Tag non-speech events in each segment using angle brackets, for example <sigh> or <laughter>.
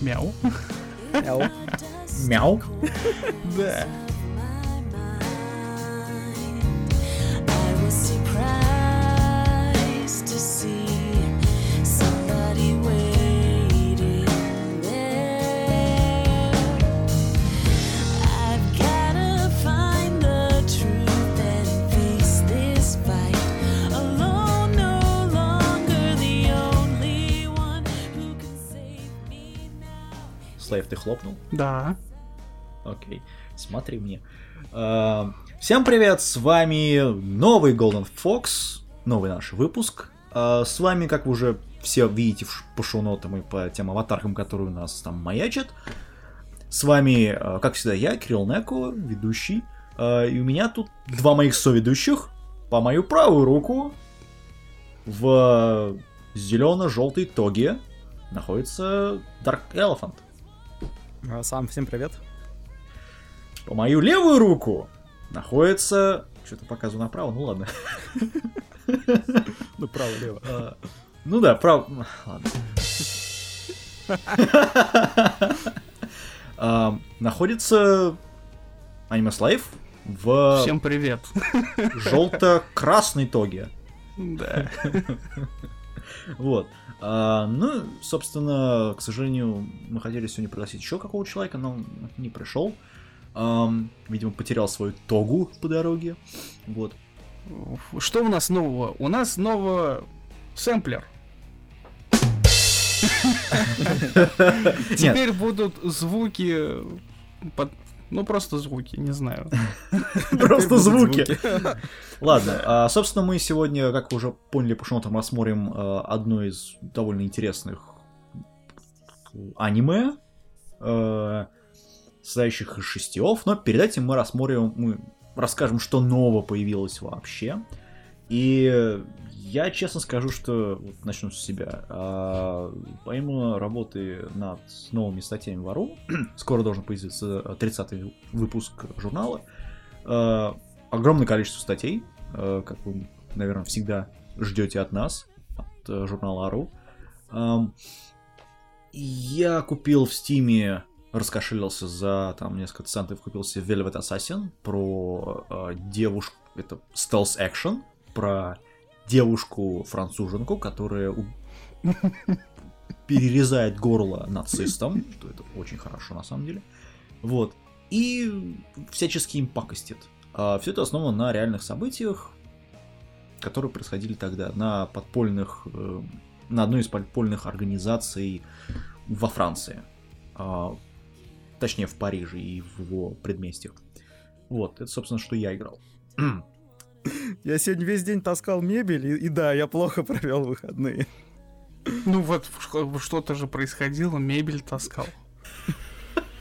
Мяу. Мяу. Мяу. Да. Слейв, ты хлопнул? Да. Окей, смотри мне. А, Всем привет, с вами новый Golden Fox, новый наш выпуск. А, С вами, как вы уже все видите по шоу-нотам и по тем аватаркам, которые у нас там маячат. С вами, а, как всегда, я, Кирилл Неко, ведущий. И у меня тут два моих соведущих. По мою правую руку в зелено-желтой тоге находится Dark Elephant. А, Сам, всем привет. По мою левую руку находится... Что-то показываю направо, ну ладно. Ну, право-лево. А, Ну да, прав... Ладно. А, Находится Аниме Слайв в Всем привет. желто-красной тоге. Да. Вот. А, ну, собственно, к сожалению, мы хотели сегодня пригласить еще какого человека, но не пришел. Ам, видимо, потерял свою тогу по дороге. Вот. Что у нас нового? У нас нового сэмплер. <laughs> Теперь будут звуки Ну, просто звуки, не знаю. <laughs> Просто звуки. <laughs> Ладно, а, собственно, мы сегодня, как вы уже поняли по шмотам, рассмотрим а, одно из довольно интересных аниме, а, состоящих из шестиов, но перед этим мы рассмотрим, мы расскажем, что нового появилось вообще. И я честно скажу, что вот начну с себя. А, Помимо работы над новыми статьями в Ару, <clears throat> скоро должен появиться 30-й выпуск журнала, а, огромное количество статей, э, как вы, наверное, всегда ждете от нас, от э, журнала Ару. Ам, Я купил в Стиме, раскошелился за там несколько центов, купил себе Velvet Assassin про э, девушку, это Stealth Action, про девушку-француженку, которая <laughs> перерезает горло нацистам, что это очень хорошо на самом деле. Вот. И всячески им пакостит. все это основано на реальных событиях, которые происходили тогда, на подпольных, э, на одной из подпольных организаций во Франции. А, точнее, в Париже и в его предместьях. Вот, это, собственно, что я играл. <clears throat> Я сегодня весь день таскал мебель, и, и да, я плохо <laughs> провел выходные. Ну вот, что-то же происходило, мебель таскал.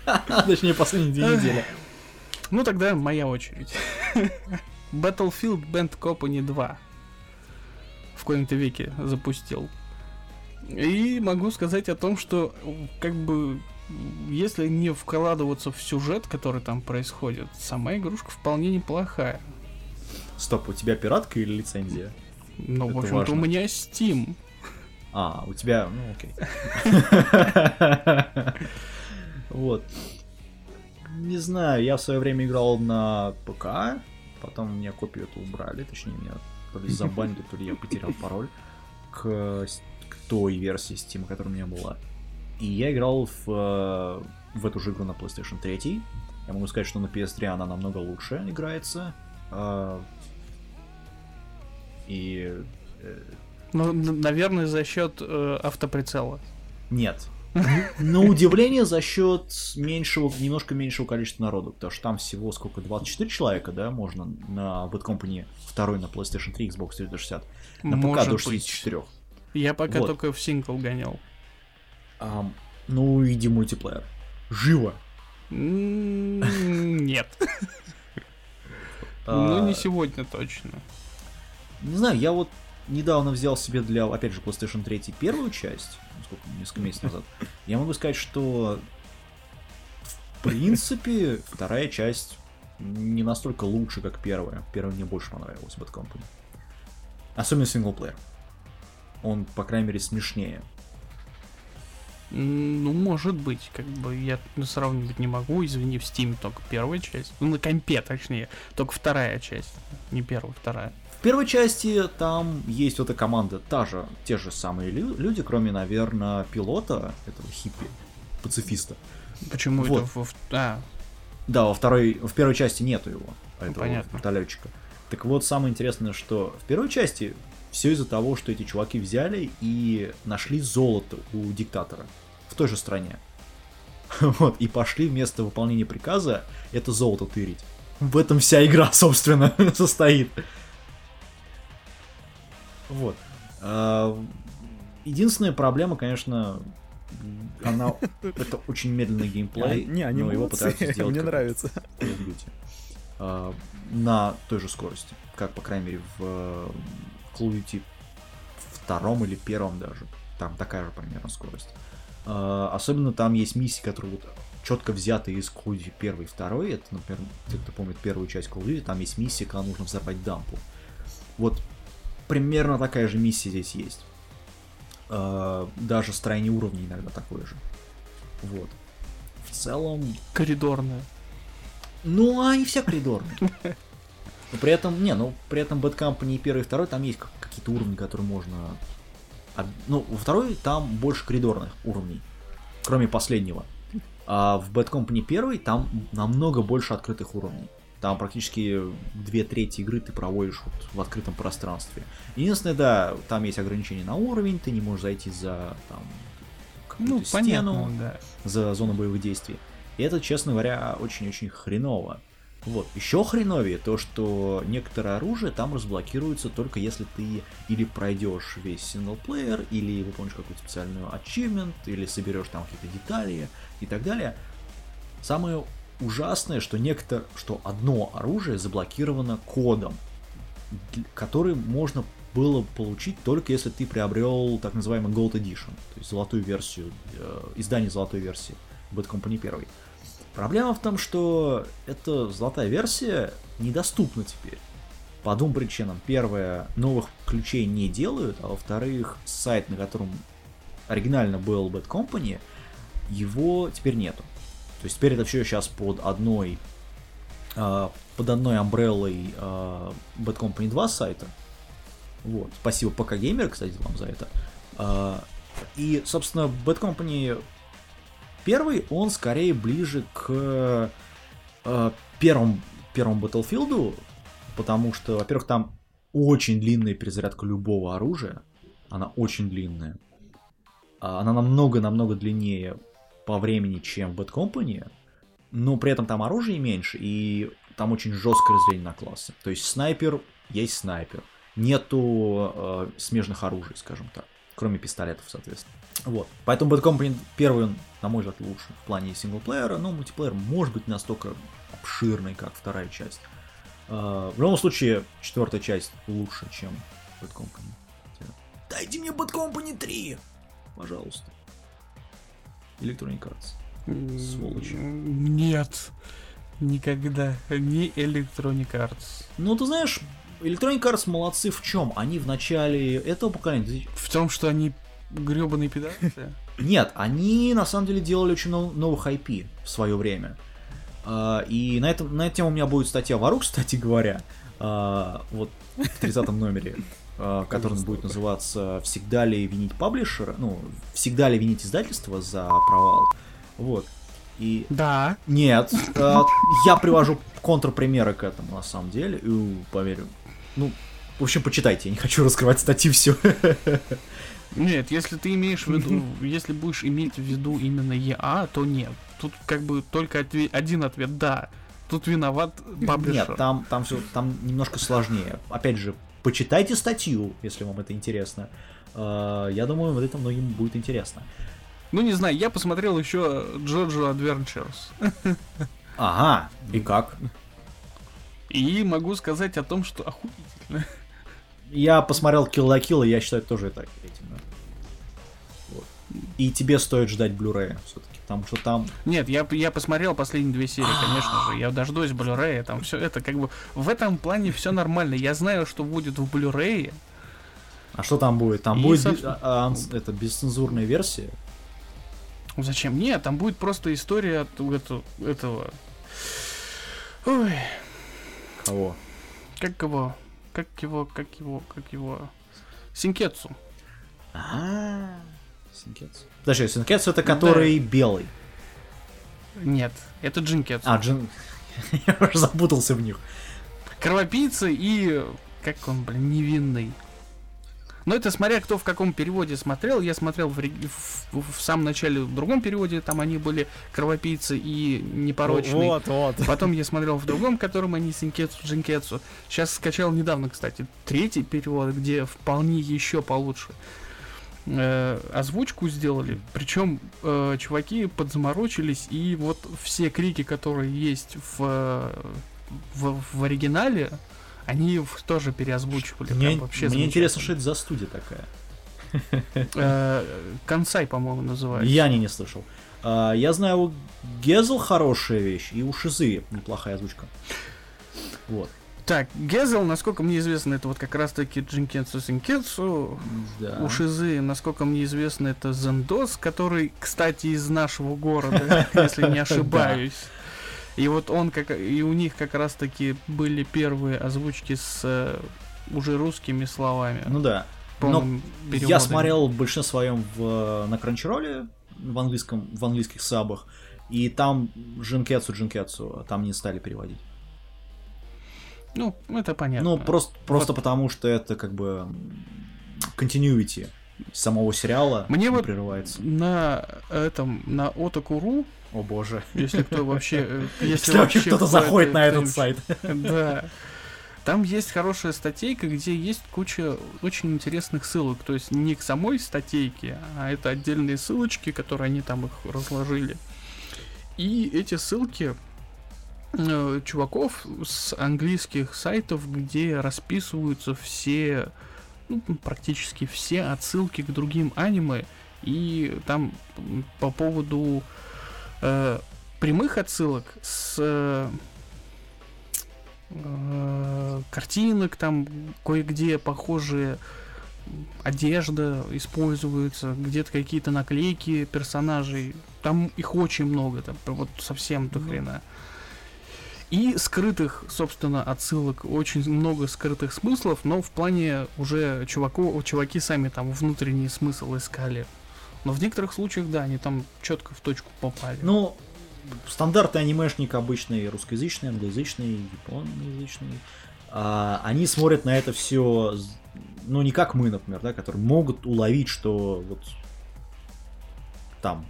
<laughs> Точнее, последние две недели. Ну тогда моя очередь. <laughs> Battlefield Band Company 2 в коем-то веке запустил. И могу сказать о том, что как бы если не вкладываться в сюжет, который там происходит, сама игрушка вполне неплохая. Стоп, у тебя пиратка или лицензия? В Это общем-то, важно. у меня Steam. А, у тебя, ну окей. <laughs> Вот. Не знаю, я в свое время играл на ПК, потом меня копию эту убрали, точнее меня то ли забанили, то ли я потерял <laughs> пароль к, к той версии Steam, которая у меня была. И я играл в, э, в эту же игру на PlayStation 3. Я могу сказать, что на PS3 она намного лучше играется. А, И э, Ну, наверное, за счет э, автоприцела. Нет. На удивление, за счет меньшего, немножко меньшего количества народу, потому что там всего сколько, 24 человека, да, можно на Bad Company 2 на PlayStation 3, Xbox 360, на ПК до быть. 64. Я пока Вот. только в сингл гонял. Ам, ну, иди мультиплеер. Живо. М, <laughs> А, Ну, не сегодня точно. Не знаю, я вот недавно взял себе для, опять же, PlayStation 3 первую часть, сколько, несколько месяцев назад. Я могу сказать, что в принципе вторая часть не настолько лучше, как первая. Первая мне больше понравилась, Bad Company. Особенно синглплеер. Он, по крайней мере, смешнее. Ну, может быть, как бы я сравнивать не могу, извини, в Steam только первая часть. Ну, на компе, точнее, только вторая часть. Не первая, вторая. В первой части там есть вот эта команда, та же, те же самые лю- люди, кроме, наверное, пилота, этого хиппи, пацифиста. Почему Вот. это в... в- А, Да, во второй, в первой части нету его, этого Ну, понятно. вертолетчика. Так вот, самое интересное, что в первой части все из-за того, что эти чуваки взяли и нашли золото у диктатора в той же стране. <laughs> Вот, и пошли вместо выполнения приказа это золото тырить. В этом вся игра, <laughs> собственно, состоит. Вот. А, Единственная проблема, конечно, она <laughs> это очень медленный геймплей. Не, они но его пытаются сделать мне нравится. А, на той же скорости, как, по крайней мере, в Call of Duty втором или первом даже. Там такая же примерно скорость. А, особенно там есть миссии, которые вот четко взяты из Call of Duty 1 и 2. Это, например, те, кто помнит первую часть Call of Duty, там есть миссия, когда нужно взорвать дампу. Вот примерно такая же миссия здесь есть. А, даже строение уровней иногда такое же. Вот. В целом, коридорная. ну, они все коридорные. Но при этом, не, ну, при этом Bad Company 1 и 2, там есть как- какие-то уровни, которые можно... Ну, во второй там больше коридорных уровней, кроме последнего. А в Bad Company 1 там намного больше открытых уровней. Там практически две трети игры ты проводишь вот в открытом пространстве. Единственное, да, там есть ограничения на уровень, ты не можешь зайти за там, Ну, стену понятно, да. за зону боевых действий. И это, честно говоря, очень-очень хреново. Вот. Еще хреновее то, что некоторое оружие там разблокируется только если ты или пройдешь весь синглплеер, или выполнишь какую-то специальную achievement, или соберешь там какие-то детали и так далее. Самое ужасное, что некто, что одно оружие заблокировано кодом, который можно было получить только если ты приобрел так называемый Gold Edition, то есть золотую версию, э, издание золотой версии Bad Company 1. Проблема в том, что эта золотая версия недоступна теперь. По двум причинам. Первое, новых ключей не делают, а во-вторых, сайт, на котором оригинально был Bad Company, его теперь нету. То есть теперь это все сейчас под одной а, под одной амбреллой а, Bad Company 2 сайта. Вот. Спасибо ПК Gamer, кстати, вам за это. А, и, собственно, Bad Company первый, он скорее ближе к э, первому, первому Battlefield, потому что, во-первых, там очень длинная перезарядка любого оружия. Она очень длинная. А, Она намного-намного длиннее по времени, чем в Bad Company, но при этом там оружие меньше, и там очень жесткое разделение на классы. То есть снайпер есть снайпер. Нету э, смежных оружий, скажем так. Кроме пистолетов, соответственно. Вот. Поэтому Bad Company первый, он, на мой взгляд, лучше в плане синглплеера, но мультиплеер может быть настолько обширный, как вторая часть. Э, в любом случае, четвертая часть лучше, чем Bad Company. Дайте мне Bad Company 3! Пожалуйста. Electronic Arts. Сволочи. Нет. Никогда. Не Electronic Arts. Ну, ты знаешь, Electronic Arts молодцы в чем? Они в начале этого поколения... В том, что они гребаные пидорасы. Нет, они на самом деле делали очень нов- новых IP в свое время. А, И на, этом, на эту тему у меня будет статья Вару, кстати говоря, а, вот в 30 номере, а, который будет называться «Всегда ли винить паблишера?» Ну, «Всегда ли винить издательство за провал?» Вот. И Да. Нет, я привожу контрпримеры к этому, на самом деле, и поверю. Ну, в общем, почитайте, я не хочу раскрывать статьи все. Нет, если ты имеешь в виду, <laughs> если будешь иметь в виду именно ЕА, то нет. Тут как бы только отве- один ответ «да». Тут виноват паблишер. Нет, там, там все, там немножко сложнее. Опять же, почитайте статью, если вам это интересно. Э, Я думаю, вот это многим будет интересно. Ну, не знаю, я посмотрел еще Джоджо Adventures. Ага, и как? И могу сказать о том, что охуительно. Я посмотрел Kill la Kill, и я считаю тоже это охерительно. Вот. И тебе стоит ждать Blu-ray все-таки, потому что там Нет, я, я посмотрел последние две серии, конечно же. Я дождусь Blu-ray, там все это как бы... В этом плане все нормально. Я знаю, что будет в Blu-ray. А что там будет? Там И, будет собственно- а, а, это бесцензурная версия. Зачем? Нет, там будет просто история от эту- этого... Ой, Кого? как его? Как его, как его, как его? Синкетсу. А, Синкетсу. Подожди, Синкетсу это который белый. Нет, это Джинкетсу. А, Джин... <laughs> Я уже запутался в них. Кровопийца и... Как он, блин, невинный. Но это смотря кто в каком переводе смотрел. Я смотрел в, в, в самом начале в другом переводе, там они были кровопийцы и непорочные. Вот, вот. Потом я смотрел в другом, которым они Синкетсу, Джинкетсу. Сейчас скачал недавно, кстати, третий перевод, где вполне еще получше. Э, озвучку сделали. Причем э, чуваки подзаморочились, и вот все крики, которые есть в, в, в оригинале, они в- тоже переозвучивали. Прям Мне, вообще мне интересно, что это за студия такая. <laughs> Э, Консай, по-моему, называется. Я не, не слышал. А, я знаю, у Гезл хорошая вещь, и у Шизы неплохая озвучка. Вот. Так, Гезел, насколько мне известно, это вот как раз-таки Джинкетсу Синкетсу. Да. У Шизы, насколько мне известно, это Зендос, который, кстати, из нашего города, <laughs> если не ошибаюсь. И вот он как и у них как раз таки были первые озвучки с э, уже русскими словами. Ну да. полным Я смотрел в большинстве своем в, на Кранчероле в английском, в английских сабах, и там Джинкетсу Джинкетсу, а там не стали переводить. Ну, это понятно. Ну, просто, просто потому, что это как бы continuity самого сериала Мне не вот- прерывается. На этом, на Отакуру, О боже. если кто вообще... э, <laughs> Если вообще кто-то заходит на этот сайт. <laughs> Да. Там есть хорошая статейка, где есть куча очень интересных ссылок. То есть не к самой статейке, а это отдельные ссылочки, которые они там их разложили. И эти ссылки э, чуваков с английских сайтов, где расписываются все, ну, практически все отсылки к другим аниме. И там по поводу э, прямых отсылок с э, э, картинок, там кое-где похожие одежда используется, где-то какие-то наклейки персонажей. Там их очень много, там вот совсем до хрена. И скрытых, собственно, отсылок, очень много скрытых смыслов, но в плане уже чуваку, чуваки сами там внутренний смысл искали. Но в некоторых случаях, да, они там четко в точку попали. Ну, стандартный анимешник обычный, русскоязычный, англоязычный, японоязычный, а, они смотрят на это все, ну, не как мы, например, да, которые могут уловить, что вот там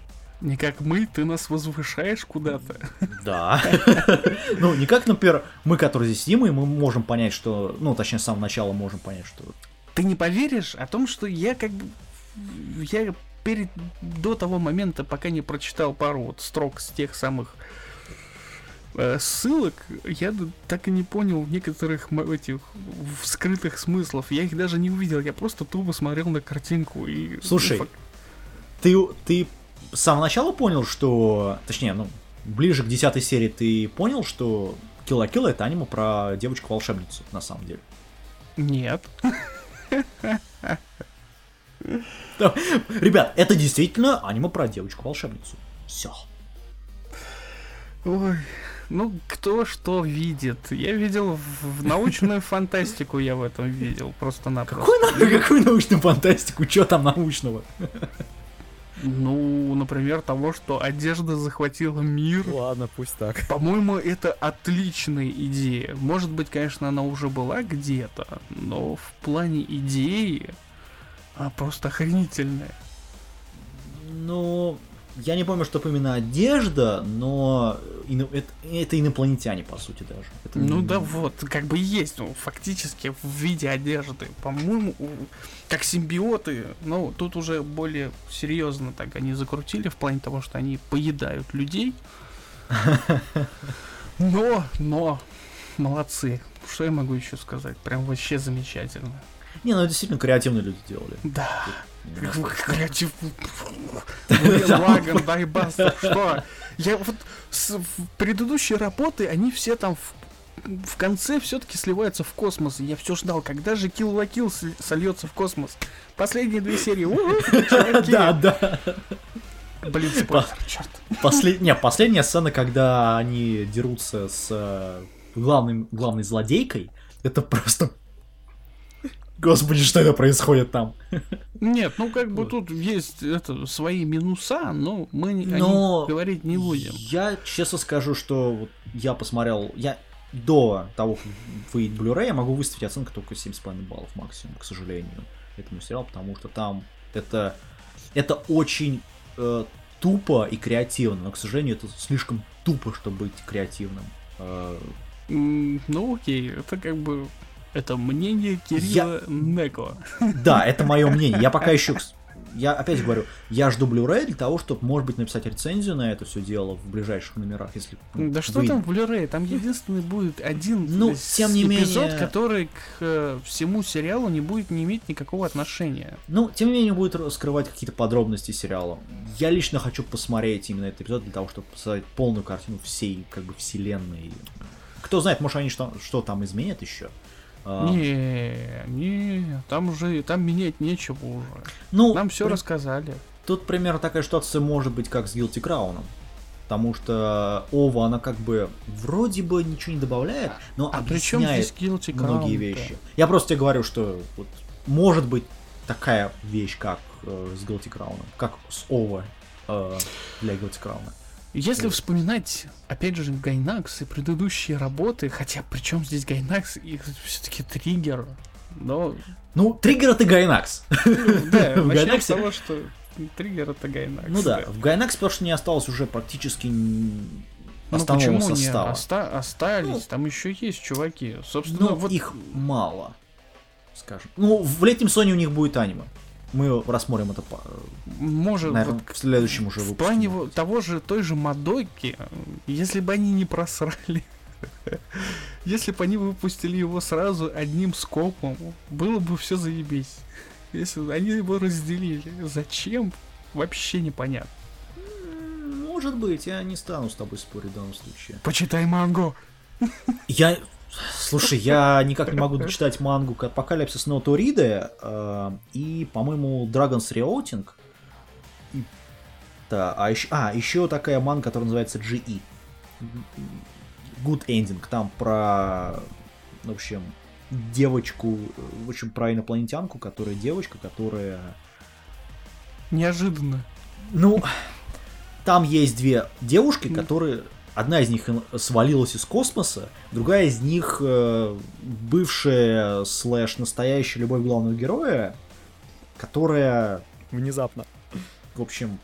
Не как мы, ты нас возвышаешь куда-то. Да. <laughs> Ну, не как, например, мы, которые здесь сидим, и мы можем понять, что... Ну, точнее, с самого начала можем понять, что... Ты не поверишь о том, что я как бы... Я перед... До того момента, пока не прочитал пару вот строк с тех самых э, ссылок, я так и не понял некоторых этих скрытых смыслов. Я их даже не увидел, я просто тупо смотрел на картинку и... Слушай, Ты, ты с самого начала понял, что... Точнее, ну, ближе к десятой серии ты понял, что Kill Kill это аниме про девочку-волшебницу, на самом деле. Нет. Ребят, это действительно аниме про девочку-волшебницу. Все. Ой, ну кто что видит. Я видел в, научную фантастику, я в этом видел, просто-напросто. Какую, какую научную фантастику? Что там научного? Ну, например, того, что одежда захватила мир. Ладно, пусть так. По-моему, это отличная идея. Может быть, конечно, она уже была где-то, но в плане идеи она просто охренительная. Ну, я не помню, что именно одежда, но ино- это, это инопланетяне, по сути, даже. Это Ну да вот, как бы есть, ну, фактически в виде одежды. По-моему, как симбиоты, ну, тут уже более серьезно так они закрутили в плане того, что они поедают людей. <laughs> Но, но, молодцы. Что я могу еще сказать? Прям вообще замечательно. Не, ну действительно креативные люди делали. Да. Лаган, дай баста, что? Я вот с в предыдущие работы, они все там в, в конце все-таки сливаются в космос. Я все ждал, когда же Kill la Kill сольется в космос. Последние две серии. Да, да. Блин, спойлер, черт. Послед... Не, последняя сцена, когда они дерутся с э, главным, главной злодейкой, это просто... Господи, что это происходит там? Нет, ну как бы тут есть это, свои минуса, но мы не- о Но них говорить не будем. Я честно скажу, что вот я посмотрел, я до того, как выйдет Blu-ray, я могу выставить оценку только 7,5 баллов максимум, к сожалению, этому сериалу, потому что там это, это очень э, тупо и креативно, но, к сожалению, это слишком тупо, чтобы быть креативным. Э, Ну окей, это как бы... Это мнение Кирилла Неко. да, это мое мнение. Я пока еще... Я опять говорю, я жду Blu-ray для того, чтобы, может быть, написать рецензию на это все дело в ближайших номерах, если Да что выйдет. там в Blu-ray? Там единственный будет один Ну, тем не эпизод, менее- который к э, всему сериалу не будет не иметь никакого отношения. Ну, тем не менее, будет раскрывать какие-то подробности сериала. Я лично хочу посмотреть именно этот эпизод для того, чтобы посмотреть полную картину всей, как бы, вселенной. Кто знает, может, они что, что там изменят еще. А, Не, не, там уже, там менять нечего уже. ну, Нам все при- рассказали. Тут примерно такая ситуация может быть, как с Guilty Crown. Потому что Ова, она как бы вроде бы ничего не добавляет, но А при чем объясняет здесь Guilty многие Crown-то? вещи. Я просто тебе говорю, что вот может быть такая вещь, как э, с Guilty Crown, как с Ова э, для Guilty Crown. Если вспоминать, опять же, Гайнакс и предыдущие работы, хотя причем здесь Gainax и все-таки триггер, но Ну, триггер это Gainax. да, В Gainax е- того, что триггер это Gainax. Ну да, <laughs> в Gainax потому что не осталось уже практически Ну основного почему не состава. оста- остались? Ну, там еще есть чуваки. Собственно, Ну, вот их мало, скажем. Ну, в летнем сезоне у них будет аниме. Мы рассмотрим это, по- может наверное, вот в следующем уже в выпуске. плане во- того же той же Мадоки, если бы они не просрали, <laughs> если бы они выпустили его сразу одним скопом, было бы все заебись. Если бы они его разделили, зачем? Вообще непонятно. Может быть, я не стану с тобой спорить в данном случае. Почитай мангу. Я... Слушай, я никак не могу дочитать мангу Апокалипсис No Ториде и, по-моему, Dragon's Reouting. И... Да, а еще, а, еще такая манга, которая называется GE. Good Ending. Там про, в общем, девочку, в общем, про инопланетянку, которая девочка, которая Неожиданно. ну, там есть две девушки, которые... Одна из них свалилась из космоса, другая из них э, бывшая слэш настоящая любовь главного героя, которая, Внезапно. в общем,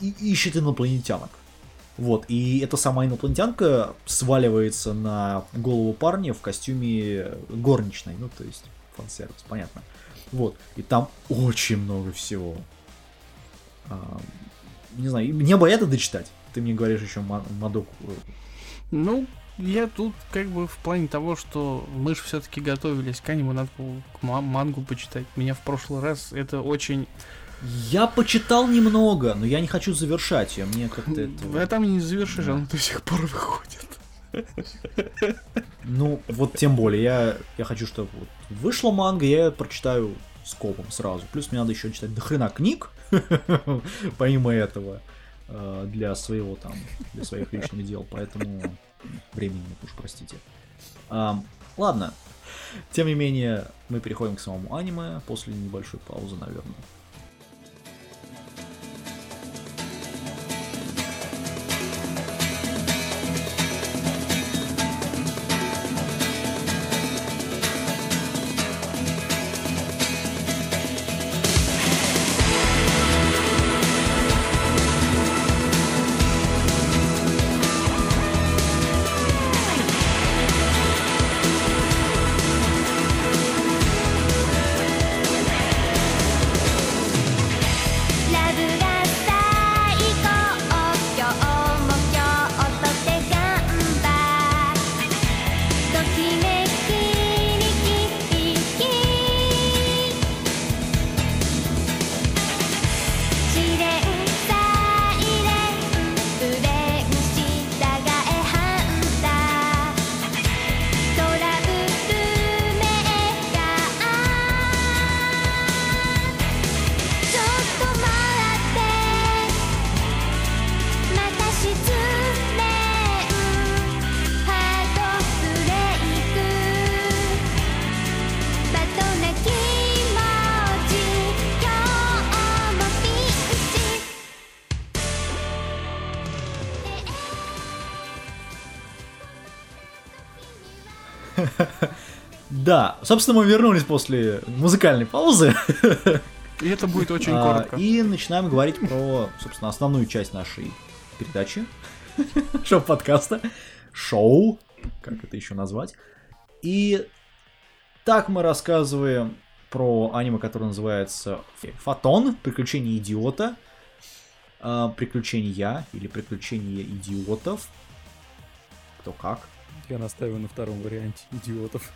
и- ищет инопланетянок. Вот, и эта сама инопланетянка сваливается на голову парня в костюме горничной, ну, то есть фан-сервис, понятно. Вот, и там очень много всего. А, не знаю, мне бы это дочитать. Ты мне говоришь еще Ма- Мадоку. Ну, я тут как бы в плане того, что мы же все-таки готовились к аниме, надо к ма- мангу почитать. Меня в прошлый раз это очень... Я почитал немного, но я не хочу завершать ее. Мне как-то это... В этом не завершишь, оно до сих пор выходит. Ну, вот тем более, я, я хочу, чтобы вот вышла манга, я ее прочитаю скопом сразу. Плюс мне надо еще читать дохрена книг, <laughs> помимо этого, э, для своего там, для своих личных дел, поэтому времени нет уж, простите. Ладно, тем не менее, мы переходим к самому аниме после небольшой паузы, наверное. Да, собственно, мы вернулись после музыкальной паузы. И это будет очень А, коротко. И начинаем говорить про, собственно, основную часть нашей передачи, <laughs> шоу-подкаста, шоу, как это еще назвать. И так мы рассказываем про аниме, которое называется Фотон, Приключения идиота, а, Приключения или Приключения идиотов. Кто как. Я настаиваю на втором варианте идиотов.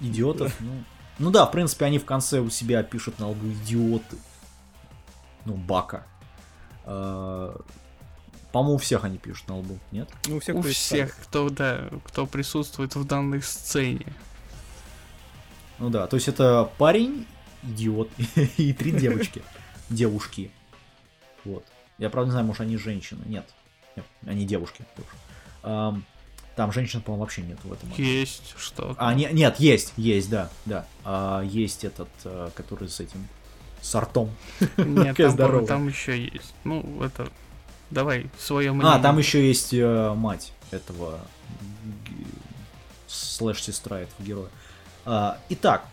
Идиотов, ну... Ну да, в принципе, они в конце у себя пишут на лбу идиоты. Ну, Бака. А, По-моему, у всех они пишут на лбу, нет? Ну, у всех, У всех, кто, да, кто присутствует в данной сцене. Ну да, то есть это парень, идиот, <laughs> и три девочки. <laughs> Девушки. Вот. Я правда не знаю, может они женщины. Нет. Нет, они девушки. девушки. Ам, Там женщин, по-моему, вообще нет в этом. Есть что А, не- нет, есть, есть, да, да. А, есть этот, э, который с этим, с артом. Нет, там, там еще есть. Ну, это... Давай, свое мнение. А, там еще есть э, мать этого слэш-сестра этого героя. А, итак,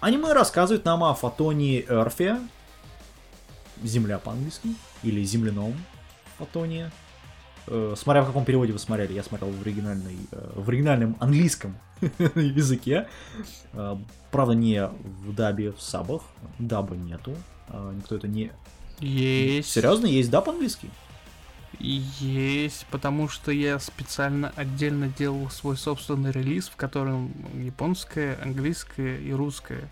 аниме рассказывает нам о фотоне Эрфе, Земля по-английски, или земляном фотоне. Э, смотря в каком переводе вы смотрели, я смотрел в, оригинальной, э, в оригинальном английском <laughs> языке. Э, правда, не в дабе в сабах, даба нету. Э, никто это не... Есть. Серьезно, есть даб английский? Есть, потому что я специально отдельно делал свой собственный релиз, в котором японское, английское и русское.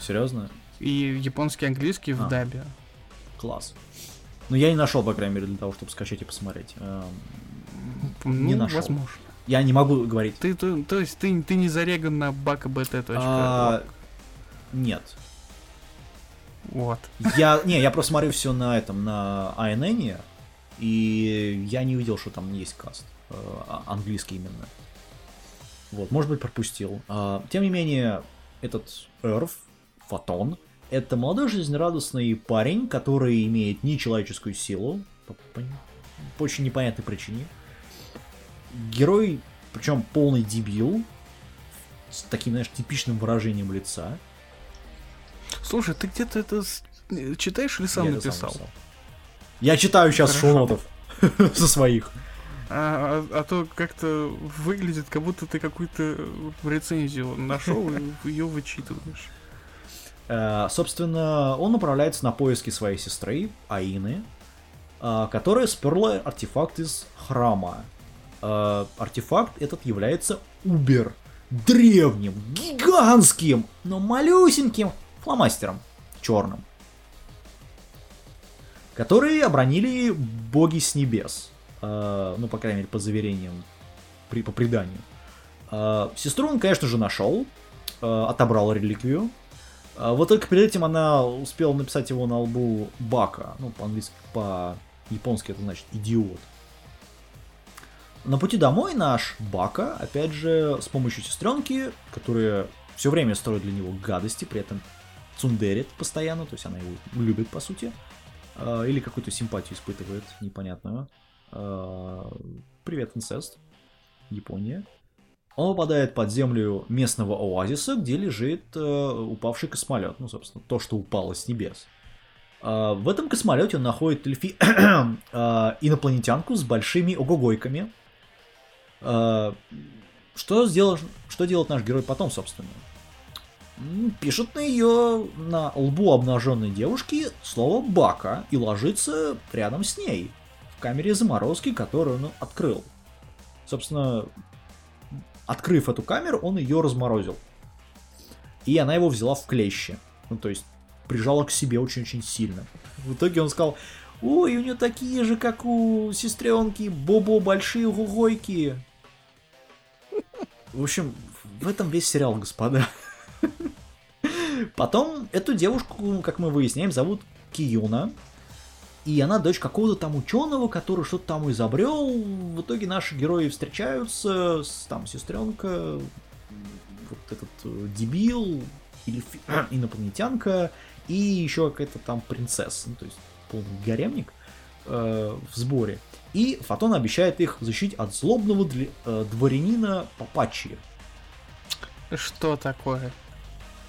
Серьезно? И японский и английский в А. дабе. Класс. Но я не нашел, по крайней мере, для того, чтобы скачать и посмотреть. Эм, Ну, Не нашел. возможно. Я не могу говорить. Ты, ты- то есть ты, ты не зареган на bkbt. А, Нет. Вот. Я, не, я просто смотрю все на этом, на ANN, и я не увидел, что там есть каст. э, а- английский именно. Вот, может быть, пропустил. А, Тем не менее, этот Эрф, Фотон, это молодой жизнерадостный парень, который имеет нечеловеческую силу, по, по- по очень непонятной причине. Герой, причем полный дебил, с таким, знаешь, типичным выражением лица. Слушай, ты где-то это э, читаешь или сам Я это написал? Я читаю сейчас шоунотов <laughs> со своих. А, а- а то как-то выглядит, как будто ты какую-то рецензию нашел и ее вычитываешь. Э, Собственно, он направляется на поиски своей сестры, Аины, э, которая сперла артефакт из храма. Э, Артефакт этот является Убер. Древним, гигантским, но малюсеньким фломастером. Черным. Которые обронили боги с небес. Ну, по крайней мере, по заверениям, по преданию. Сестру он, конечно же, нашел. Отобрал реликвию. А Вот только перед этим она успела написать его на лбу Бака. Ну, по-английски, по-японски это значит идиот. На пути домой наш Бака, опять же, с помощью сестренки, которая все время строит для него гадости, при этом цундерит постоянно, то есть она его любит, по сути, а, или какую-то симпатию испытывает непонятную. А, Привет, инцест. Япония. Он попадает под землю местного оазиса, где лежит э, упавший космолет. Ну, собственно, то, что упало с небес. А, в этом космолете он находит эльфи... <clears throat> а, инопланетянку с большими огогойками. А, что, сделал... что делает наш герой потом, собственно? Пишет на ее, на лбу обнаженной девушки слово «бака» и ложится рядом с ней в камере заморозки, которую он открыл. Собственно, открыв эту камеру, он ее разморозил. И она его взяла в клещи. Ну, то есть, прижала к себе очень-очень сильно. В итоге он сказал, ой, у нее такие же, как у сестренки, Бобо большие гугойки. В общем, в этом весь сериал, господа. Потом эту девушку, как мы выясняем, зовут Киюна. И она дочь какого-то там ученого, который что-то там изобрел. В итоге наши герои встречаются, с, там сестренка, вот этот э, дебил, или <clears throat> инопланетянка, и еще какая-то там принцесса, ну, то есть полный гаремник э, в сборе. И Фотон обещает их защитить от злобного дли- э, дворянина Папачи. Что такое?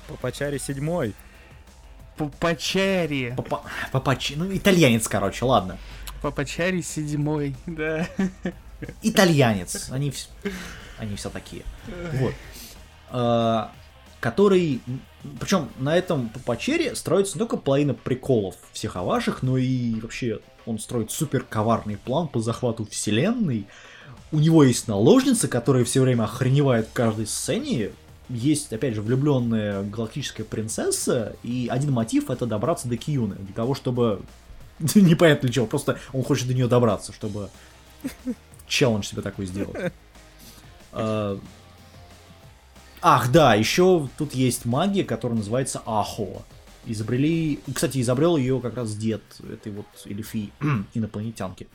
Папачари седьмой. Папачари. Папа- Папачи, ну итальянец, короче, ладно. Папачари седьмой, да. Итальянец, они, вс- они все такие. Вот. А, который, причем на этом Папачере строится не только половина приколов всех о ваших, но и вообще он строит супер коварный план по захвату вселенной. У него есть наложница, которая все время охреневает в каждой сцене. Есть, опять же, влюбленная галактическая принцесса, и один мотив это добраться до Киюны, для того, чтобы... <laughs> Непонятно для чего, просто он хочет до нее добраться, чтобы челлендж себе такой сделать. А, Ах, да, еще тут есть магия, которая называется Ахо. Изобрели, кстати, изобрел ее как раз дед этой вот эльфи <clears throat> инопланетянки.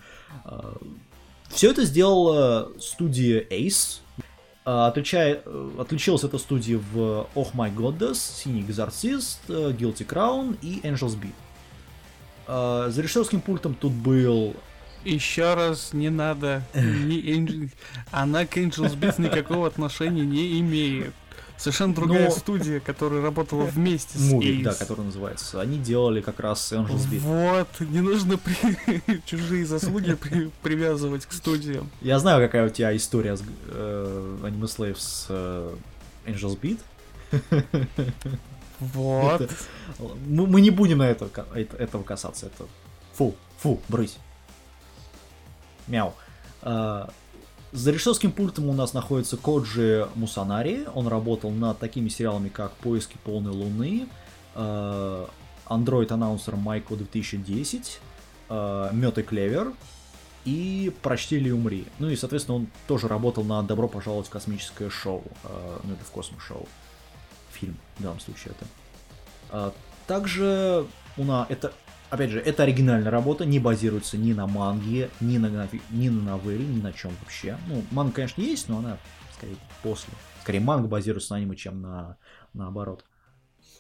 Все это сделала студия Ace. А, Отличая, э, отличилась эта студия в Oh My Goddess, Синий Экзорцист, э, Guilty Crown и Angel's Beat. А, За режиссерским пультом тут был Еще раз, не надо. <laughs> Не Angel- Она к Angels Beats никакого отношения не имеет. Совершенно другая Но- студия, которая работала вместе с Муви, Ace. да, который называется. Они делали как раз Angel's Beat. Вот, не нужно при- <laughs> чужие заслуги при- привязывать к студиям. Я знаю, какая у тебя история с э, Anime Slave с э, Angel's Beat. Вот. Это- Мы, мы не будем на это, это- этого касаться. Это фу, фу, брысь. Мяу. А, За режиссерским пультом у нас находится Коджи Мусанари. Он работал над такими сериалами, как «Поиски полной луны», э, Android Announcer Майко 2010, э, Мед и Клевер и «Прочти или умри». Ну и, соответственно, он тоже работал на «Добро пожаловать в космическое шоу», э, ну это в космос шоу. Фильм, в данном случае это. Также у нас это, опять же, это оригинальная работа, не базируется ни на манге, ни на, ни на новелле, ни на чем вообще. Ну, манга, конечно, есть, но она скорее после. Скорее, манга базируется на аниме, чем на наоборот.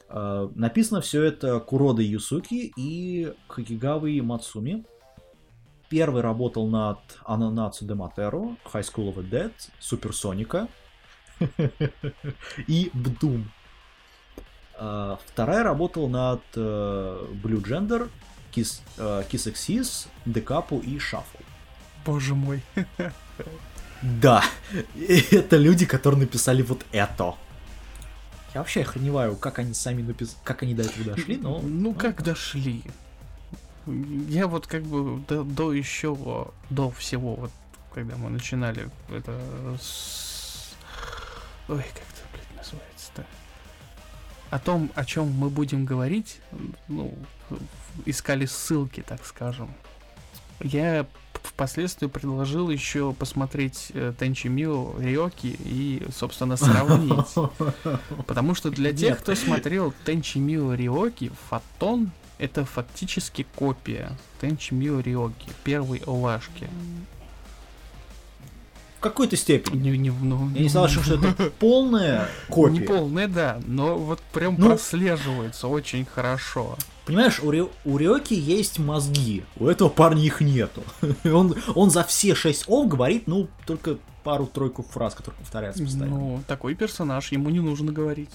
А, Написано все это Курода Юсуки и Хакигавой Мацуми. Первый работал над Ананацу де Матеро, High School of the Dead, Суперсоника <laughs> и Бдум. А, Вторая работала над э, Blue Gender, Kiss, э, Kiss Exis, Декапу и Shuffle. Боже мой. Да, это люди, которые написали вот это. Я вообще охреневаю, как они сами написали, как они до этого дошли, но... Ну как дошли? Я вот как бы до, до еще, до всего, вот когда мы начинали это с... Ой, как? О том, о чем мы будем говорить, ну, искали ссылки, так скажем. Я впоследствии предложил еще посмотреть э, Тенчи Мио Риоки и, собственно, сравнить. <laughs> Потому что для тех, Нет. кто смотрел Тенчи Мио Риоки, Фотон это фактически копия Тенчи Мио Риоки, первой овашки. Какой-то степени. Не, не, ну, Я не согласен, что это полная <laughs> копия. Не полная, да, но вот прям Ну. прослеживается очень хорошо. Понимаешь, у, Ри- у Риоки есть мозги, у этого парня их нету. <laughs> он, он за все шесть ов говорит, ну, только пару-тройку фраз, которые повторяются постоянно. Ну, такой персонаж, ему не нужно говорить.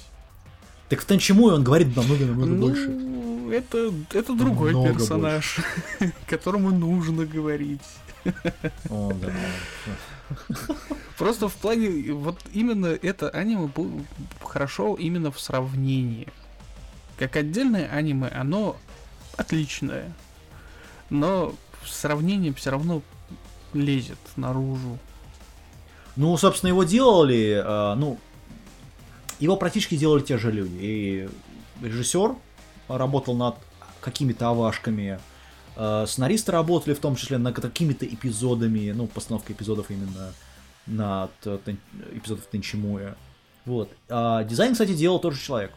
Так в Тенчимуе он говорит намного-намного ну, больше. это, это другой Много персонаж, <laughs> которому нужно говорить. О, да. Просто в плане, вот именно это аниме хорошо именно в сравнении. Как отдельное аниме, оно отличное. Но в сравнении все равно лезет наружу. Ну, собственно, его делали, э, ну, его практически делали те же люди. И режиссер работал над какими-то овашками, э, сценаристы работали в том числе над какими-то эпизодами, ну, постановкой эпизодов именно над э, эпизодов Тенчимуя. Вот. А дизайн, кстати, делал тот же человек.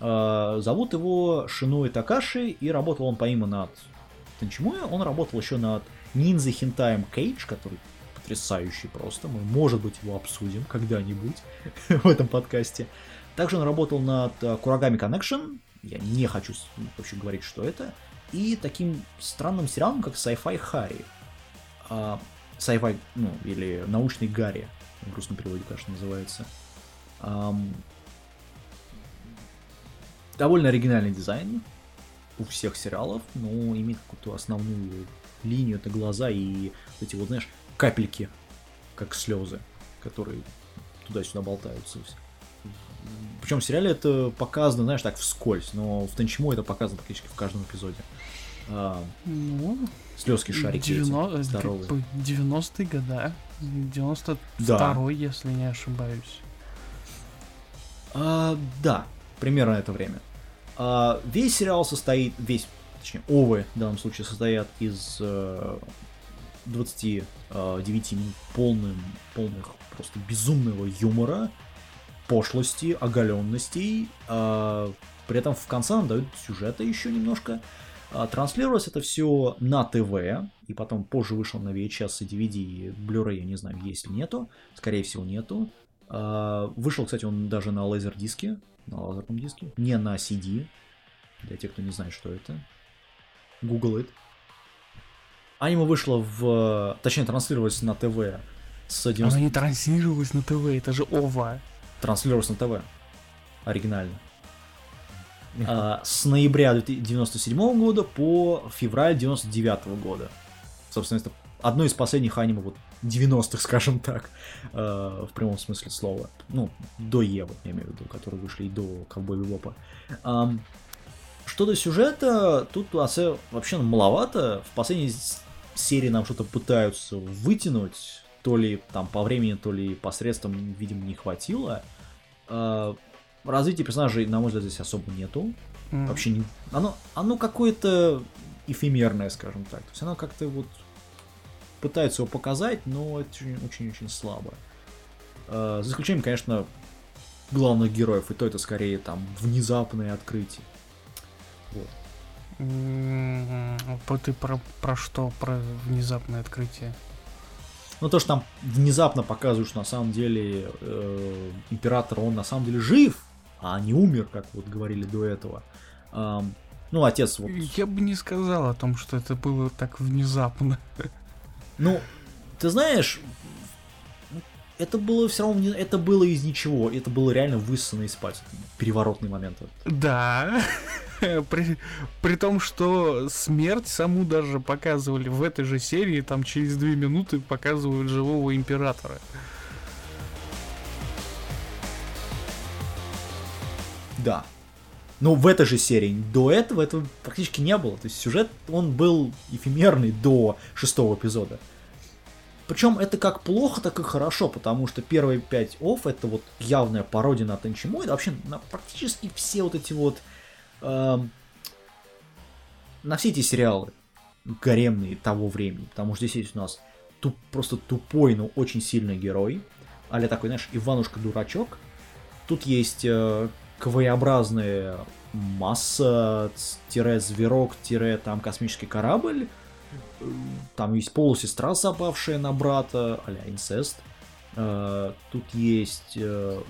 Э, зовут его Шинуэ Такаши, и работал он помимо над Тенчимуя, он работал еще над Ниндзя Хентаем Кейдж, который потрясающий просто. Мы, может быть, его обсудим когда-нибудь <laughs> в этом подкасте. Также он работал над э, Курагами Connection. Я не хочу вообще говорить, что это. И таким странным сериалом, как Sci-Fi Harry. а, sci-fi, ну, или научный Гарри, в русском переводе, конечно, называется. Ам, довольно оригинальный дизайн у всех сериалов, но имеет какую-то основную линию, это глаза и эти вот, знаешь, капельки, как слезы, которые туда-сюда болтаются. Причем в сериале это показано, знаешь, так вскользь, но в Танчимо это показано практически в каждом эпизоде. А, Ну, слезки шарики эти, 90 здоровые. как бы 90-е года. 92-й, если не ошибаюсь. А, да, примерно это время. А, весь сериал состоит, весь, точнее, овы в данном случае состоят из э, 29 минут полным, полных просто безумного юмора, пошлости, оголенностей. а, при этом в конце нам дают сюжета еще немножко. А, транслировалось это все на ТВ, и потом позже вышел на VHS и DVD, и Blu-ray, я не знаю, есть ли нету, скорее всего нету. А, Вышел, кстати, он даже на лазер-диске, на лазерном диске, не на CD, для тех, кто не знает, что это. Google it. Аниме вышло в... Точнее, транслировалось на ТВ с 90... Оно не транслировалось на ТВ, это же ОВА. Транслировалось на ТВ. Оригинально. А, с ноября 1997 года по февраль 99 года. Собственно, это одно из последних аниме вот 90-х, <laughs> скажем так, э, в прямом смысле слова. Ну, до Евы, я имею в виду, которые вышли и до Ковбой Бибопа. Что до сюжета, тут вообще, маловато. В последней серии нам что-то пытаются вытянуть, то ли там по времени, то ли посредством, видимо, не хватило. Развития персонажей, на мой взгляд, здесь особо нету. М. Вообще не... Оно, оно какое-то эфемерное, скажем так. То есть оно как-то вот пытается его показать, но это очень-очень слабо. Э, За исключением, конечно, главных героев, и то это скорее там внезапное открытие. Вот. По- Ты про, про что? Про внезапное открытие? Ну, то, что там внезапно показывают, что на самом деле э, император, он на самом деле жив, а не умер, как вот говорили до этого. Ну, отец вот Я бы не сказал о том, что это было так внезапно. Ну, ты знаешь, это было все равно, это было из ничего, это было реально высосано из пальца. Переворотный момент. Да. При, при том, что смерть саму даже показывали в этой же серии, там через две минуты показывают живого императора. Да. Но в этой же серии до этого этого практически не было. То есть сюжет, он был эфемерный до шестого эпизода. Причем это как плохо, так и хорошо, потому что первые пять офф это вот явная пародия на Тенчимо, и вообще на практически все вот эти вот эм, на все эти сериалы гаремные того времени, потому что здесь есть у нас туп- просто тупой, но очень сильный герой, а такой, знаешь, Иванушка-дурачок. Тут есть э, квоеобразная масса, ц- тире зверок, тире там космический корабль. Там есть полусестра, запавшая на брата, а инцест. Э, Тут есть э,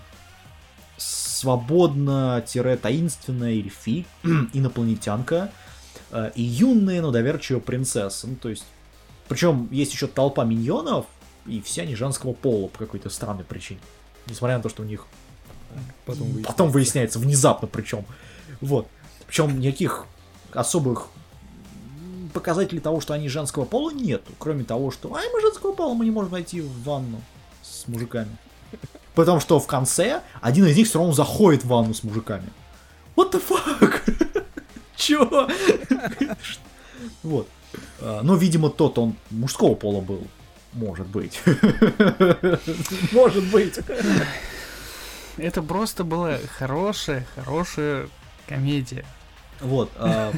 свободно-таинственная эльфи, <clears throat> инопланетянка э, и юная, но доверчивая принцесса. Ну, то есть, причем есть еще толпа миньонов, и все они женского пола по какой-то странной причине. Несмотря на то, что у них Потом выяснится. потом выясняется внезапно причем. Вот. Причем никаких особых показателей того, что они женского пола нету. Кроме того, что ай, мы женского пола, мы не можем войти в ванну с мужиками. Потому что в конце один из них все равно заходит в ванну с мужиками. What the fuck? <laughs> Чё? <laughs> Вот. А, Но, видимо, тот он мужского пола был. Может быть. <laughs> Может быть. Это просто была хорошая, хорошая комедия. Вот. а,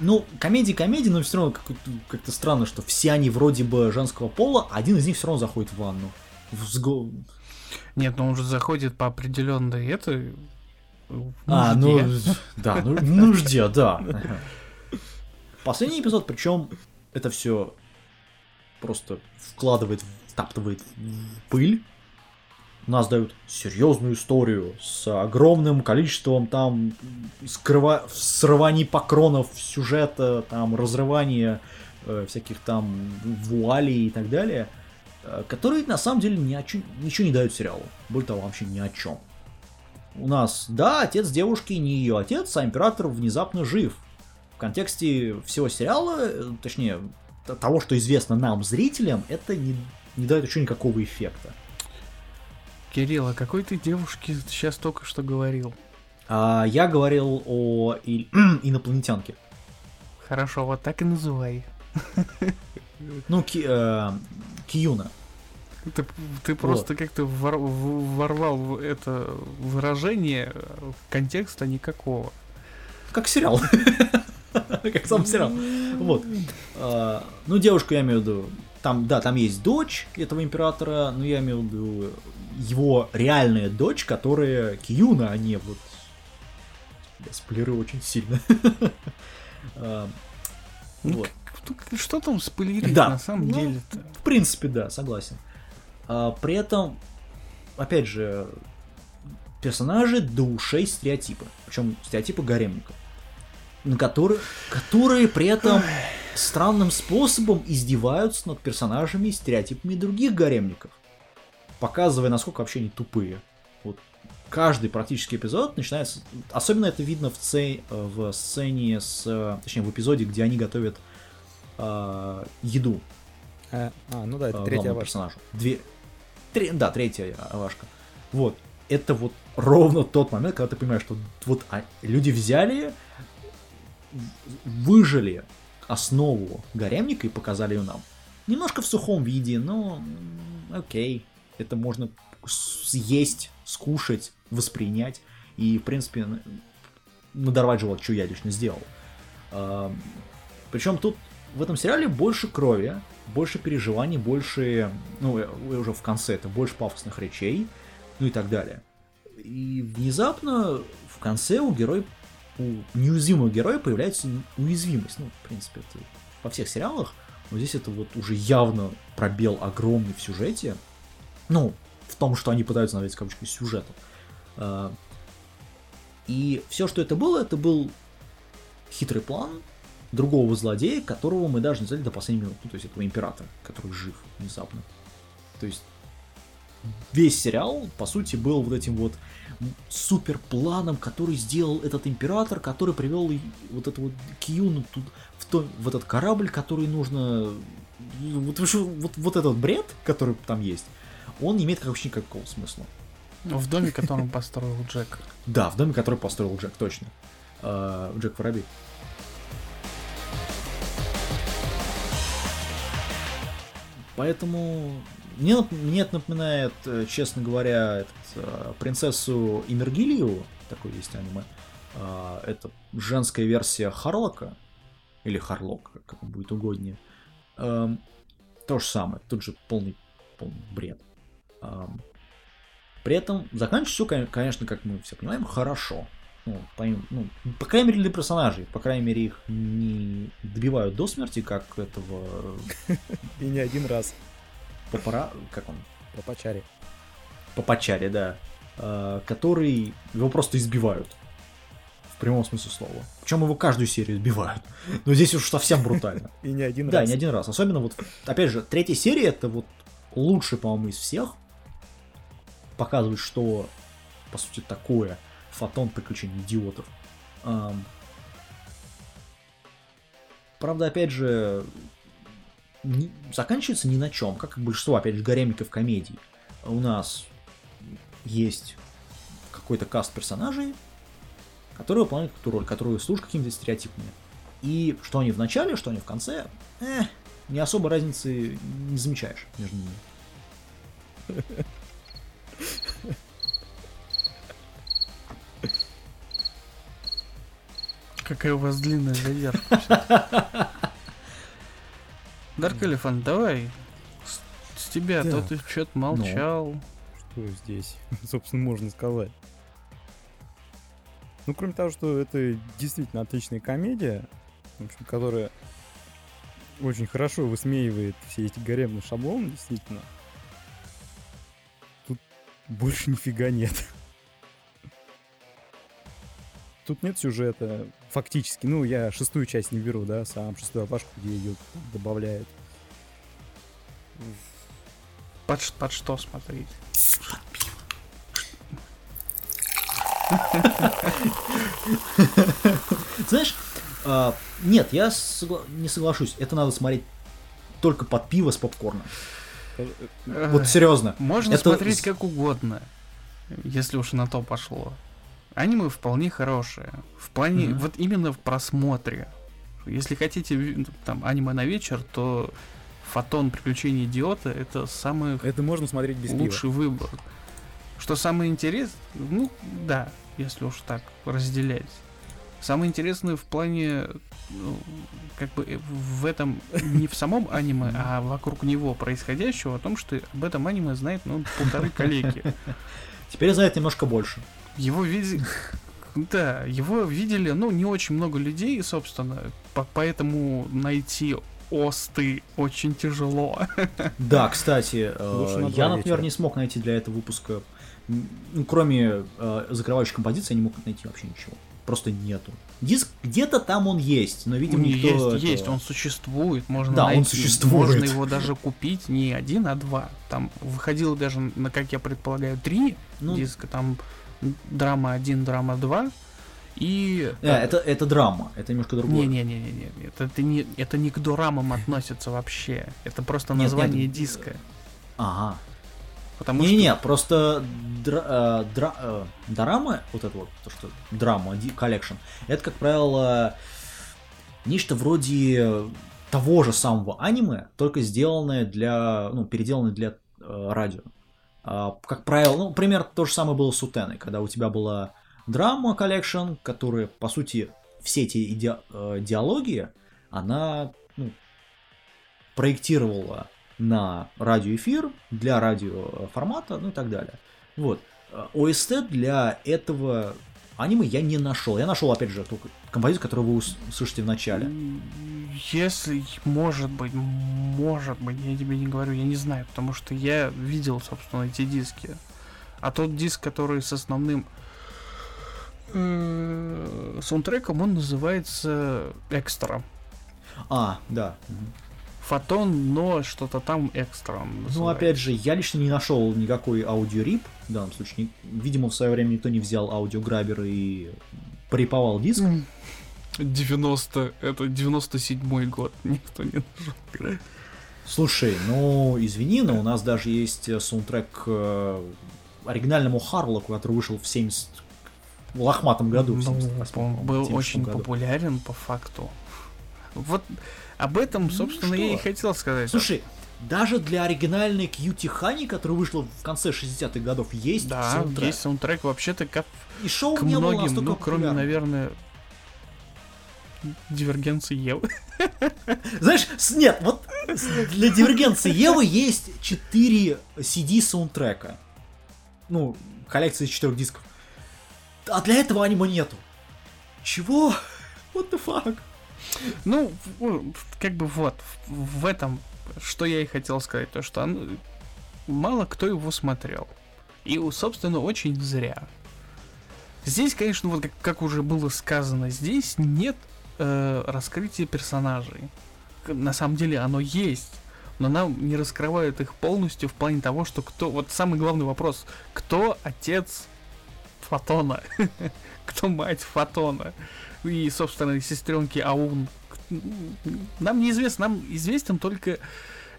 ну, комедии комедии, но все равно как-то, как-то странно, что все они вроде бы женского пола, а один из них все равно заходит в ванну. Взго- Нет, но он же заходит по определенной это. А, ну, да, ну, нужде, да. Последний эпизод, причем это все просто вкладывает, втаптывает в пыль. Нас дают серьезную историю с огромным количеством там скрыва... срываний покронов сюжета, там разрывания э, всяких там вуалей и так далее, э, которые на самом деле ни о чём- ничего не дают сериалу. Более того, вообще ни о чем. У нас, да, отец девушки не ее отец, а император внезапно жив. В контексте всего сериала, э, точнее, того, что известно нам, зрителям, это не, не дает еще никакого эффекта. Кирилл, о какой ты девушке сейчас только что говорил? А, я говорил о и- <clears throat> инопланетянке. Хорошо, вот так и называй. <laughs> Ну, Ки- э, Киюна. Ты, ты просто как-то вор- ворвал это выражение контекста никакого. Как сериал. <laughs> Как сам сериал. Вот. А, Ну, девушку я имею в виду. Там, да, там есть дочь этого императора, но я имею в виду его реальная дочь, которая Киюна, а не вот... Я спойлерю очень сильно. <laughs> А, Ну, Вот. Что там спойлерить Да. на самом Ну, деле-то? В принципе, да, согласен. А, при этом, опять же, персонажи до ушей стереотипы. Причем стереотипы гаремников. На которые, которые при этом странным способом издеваются над персонажами и стереотипами других гаремников. Показывая, насколько вообще они тупые. Вот каждый практически эпизод начинается... Особенно это видно в, це- в сцене с... э, Точнее, в эпизоде, где они готовят а, еду А, а, ну да, это э, третья персонажу. Две... Три... Да, третья Авашка. Вот. Это вот ровно тот момент, когда ты понимаешь, что вот а, люди взяли, выжили основу гаремника и показали ее нам. Немножко в сухом виде, но окей. Это можно съесть, скушать, воспринять и, в принципе, надорвать живот, что я лично сделал. Причем тут в этом сериале больше крови, больше переживаний, больше, ну, уже в конце это больше пафосных речей, ну и так далее. И внезапно в конце у героя, у неуязвимого героя появляется уязвимость. Ну, в принципе, это во всех сериалах, но здесь это вот уже явно пробел огромный в сюжете. Ну, в том, что они пытаются навести кавычки сюжетом. А, И все, что это было, это был хитрый план другого злодея, которого мы даже не знали до последней минуты, ну, то есть этого императора, который жив внезапно. То есть весь сериал, по сути, был вот этим вот супер планом, который сделал этот император, который привел вот эту вот Киюну тут, в, то, в этот корабль, который нужно... Вот, вот, вот этот бред, который там есть, он не имеет вообще никакого смысла. В доме, который построил Джек. Да, в доме, который построил Джек, точно. А, Джек Воробей. Поэтому мне, мне это напоминает, э, честно говоря, этот, э, принцессу Имергилию, такой есть аниме. А, Это женская версия Харлока, или Харлока, как будет угоднее. Эм, То же самое, тут же полный, полный бред. При этом заканчивается все, конечно, как мы все понимаем, хорошо. Ну, пойм- ну, по крайней мере, для персонажей. По крайней мере, их не добивают до смерти, как этого <laughs> И не один раз папара... Как он? по Пачаре. Папачари, да. э, который его просто избивают. В прямом смысле слова. Причем его каждую серию избивают. Но здесь уж совсем брутально. <laughs> И не один Да, раз. не один раз. Особенно вот, опять же, третья серия это вот лучший, по-моему, из всех. Показывает, что, по сути, такое фотон приключений идиотов. Ам. Правда, опять же, не- заканчивается ни на чем, как и большинство, опять же, гаремников комедий. У нас есть какой-то каст персонажей, которые выполняют эту роль, которые служат какими-то стереотипами. И что они в начале, что они в конце, э, не особо разницы не замечаешь между ними. <laughs> Какая у вас длинная задержка. <laughs> Дарк Элефант, давай. С, с тебя, а то Так, ты что-то молчал. Что здесь, <laughs> собственно, можно сказать? Ну, кроме того, что это действительно отличная комедия, в общем, которая очень хорошо высмеивает все эти гаремные шаблоны, действительно. Тут больше нифига нет. Тут нет сюжета, фактически. Ну, я шестую часть не беру, да, сам шестую опашку, где ее добавляют. Под, под что смотреть? Знаешь, а, нет, я не соглашусь. Это надо смотреть только под пиво с попкорном. Э, Вот серьезно. Можно смотреть как угодно, если уж на то пошло. Аниме вполне хорошее. В плане, Мгм. вот именно в просмотре. Если хотите там аниме на вечер, то Фотон Приключения Идиота это самый Это можно смотреть без лучший выбор. Что самое интересное, ну да, если уж так разделять. Самое интересное в плане, ну, как бы э, в этом, <laughs> не в самом аниме, а вокруг него происходящего, о том, что об этом аниме знает, ну, полторы коллеги. <laughs> Теперь знает немножко больше. Его видели... <laughs> Да, его видели, ну, не очень много людей, собственно, по- поэтому найти осты очень тяжело. <laughs> Да, кстати, э, я, например, не смог найти для этого выпуска, ну, кроме э, закрывающей композиции, я не мог найти вообще ничего. Просто нету. Диск где-то там он есть, но, видимо, никто есть, это- есть, он существует, можно Да, он найти. существует. Можно его даже купить не один, а два. Там выходило даже, на, как я предполагаю, три Ну, диска. Там драма 1, драма 2 и... э, это, это драма, это немножко другое. Не-не-не-не, это, это, не, это не к дорамам относится вообще. Это просто Нет, название нет, диска. Ага. Потому что Не-не, просто дра- э, дра- э, дорама, вот это вот, то, что drama collection, это, как правило, нечто вроде того же самого аниме, только сделанное для, ну, переделанное для э, радио. А, как правило, ну, пример то же самое было с Утеной, когда у тебя была drama collection, которая, по сути, все эти иде- э, диалоги, она ну, проектировала на радиоэфир, для радиоформата, ну и так далее. Вот. Э, OST для этого аниме я не нашел. Я нашел, опять же, только композицию, которую вы ус- услышите в начале. Если, может быть, может быть, я тебе не говорю, я не знаю, потому что я видел, собственно, эти диски. А тот диск, который с основным э, саундтреком, он называется Экстра. А, да. Фотон, но что-то там экстра. он Ну, опять же, я лично не нашел никакой аудиорип в данном случае. Видимо, в свое время никто не взял аудиограбер и приповал диск. М. 90, это 97 год, <laughs> никто не нашел. Слушай, ну извини, но у нас даже есть э, саундтрек к э, оригинальному Харлоку, который вышел в 70 в лохматом году. в Ну, 78, он по-моему, был 76 очень году. популярен по факту. Вот об этом, собственно, я и Ну хотел сказать. Слушай, даже для оригинальной Кьюти Хани, которая вышла в конце 60-х годов, есть да, саундтрек. есть саундтрек вообще-то как И шоу к не было многим, настолько ну, кроме, популярным. наверное, дивергенции Евы. Знаешь, нет, вот для Дивергенции Евы есть 4 CD саундтрека. Ну, коллекция из 4 дисков. А для этого аниме нету. Чего? What the fuck? Ну, как бы вот, в этом, что я и хотел сказать, то что оно- мало кто его смотрел. И, собственно, очень зря. Здесь, конечно, вот как, как уже было сказано, здесь нет э, раскрытия персонажей. На самом деле оно есть, но нам не раскрывают их полностью в плане того, что кто... Вот самый главный вопрос, кто отец Фотона? <laughs> кто мать Фотона? И, собственно, сестренки Аун. Нам неизвестно, нам известен только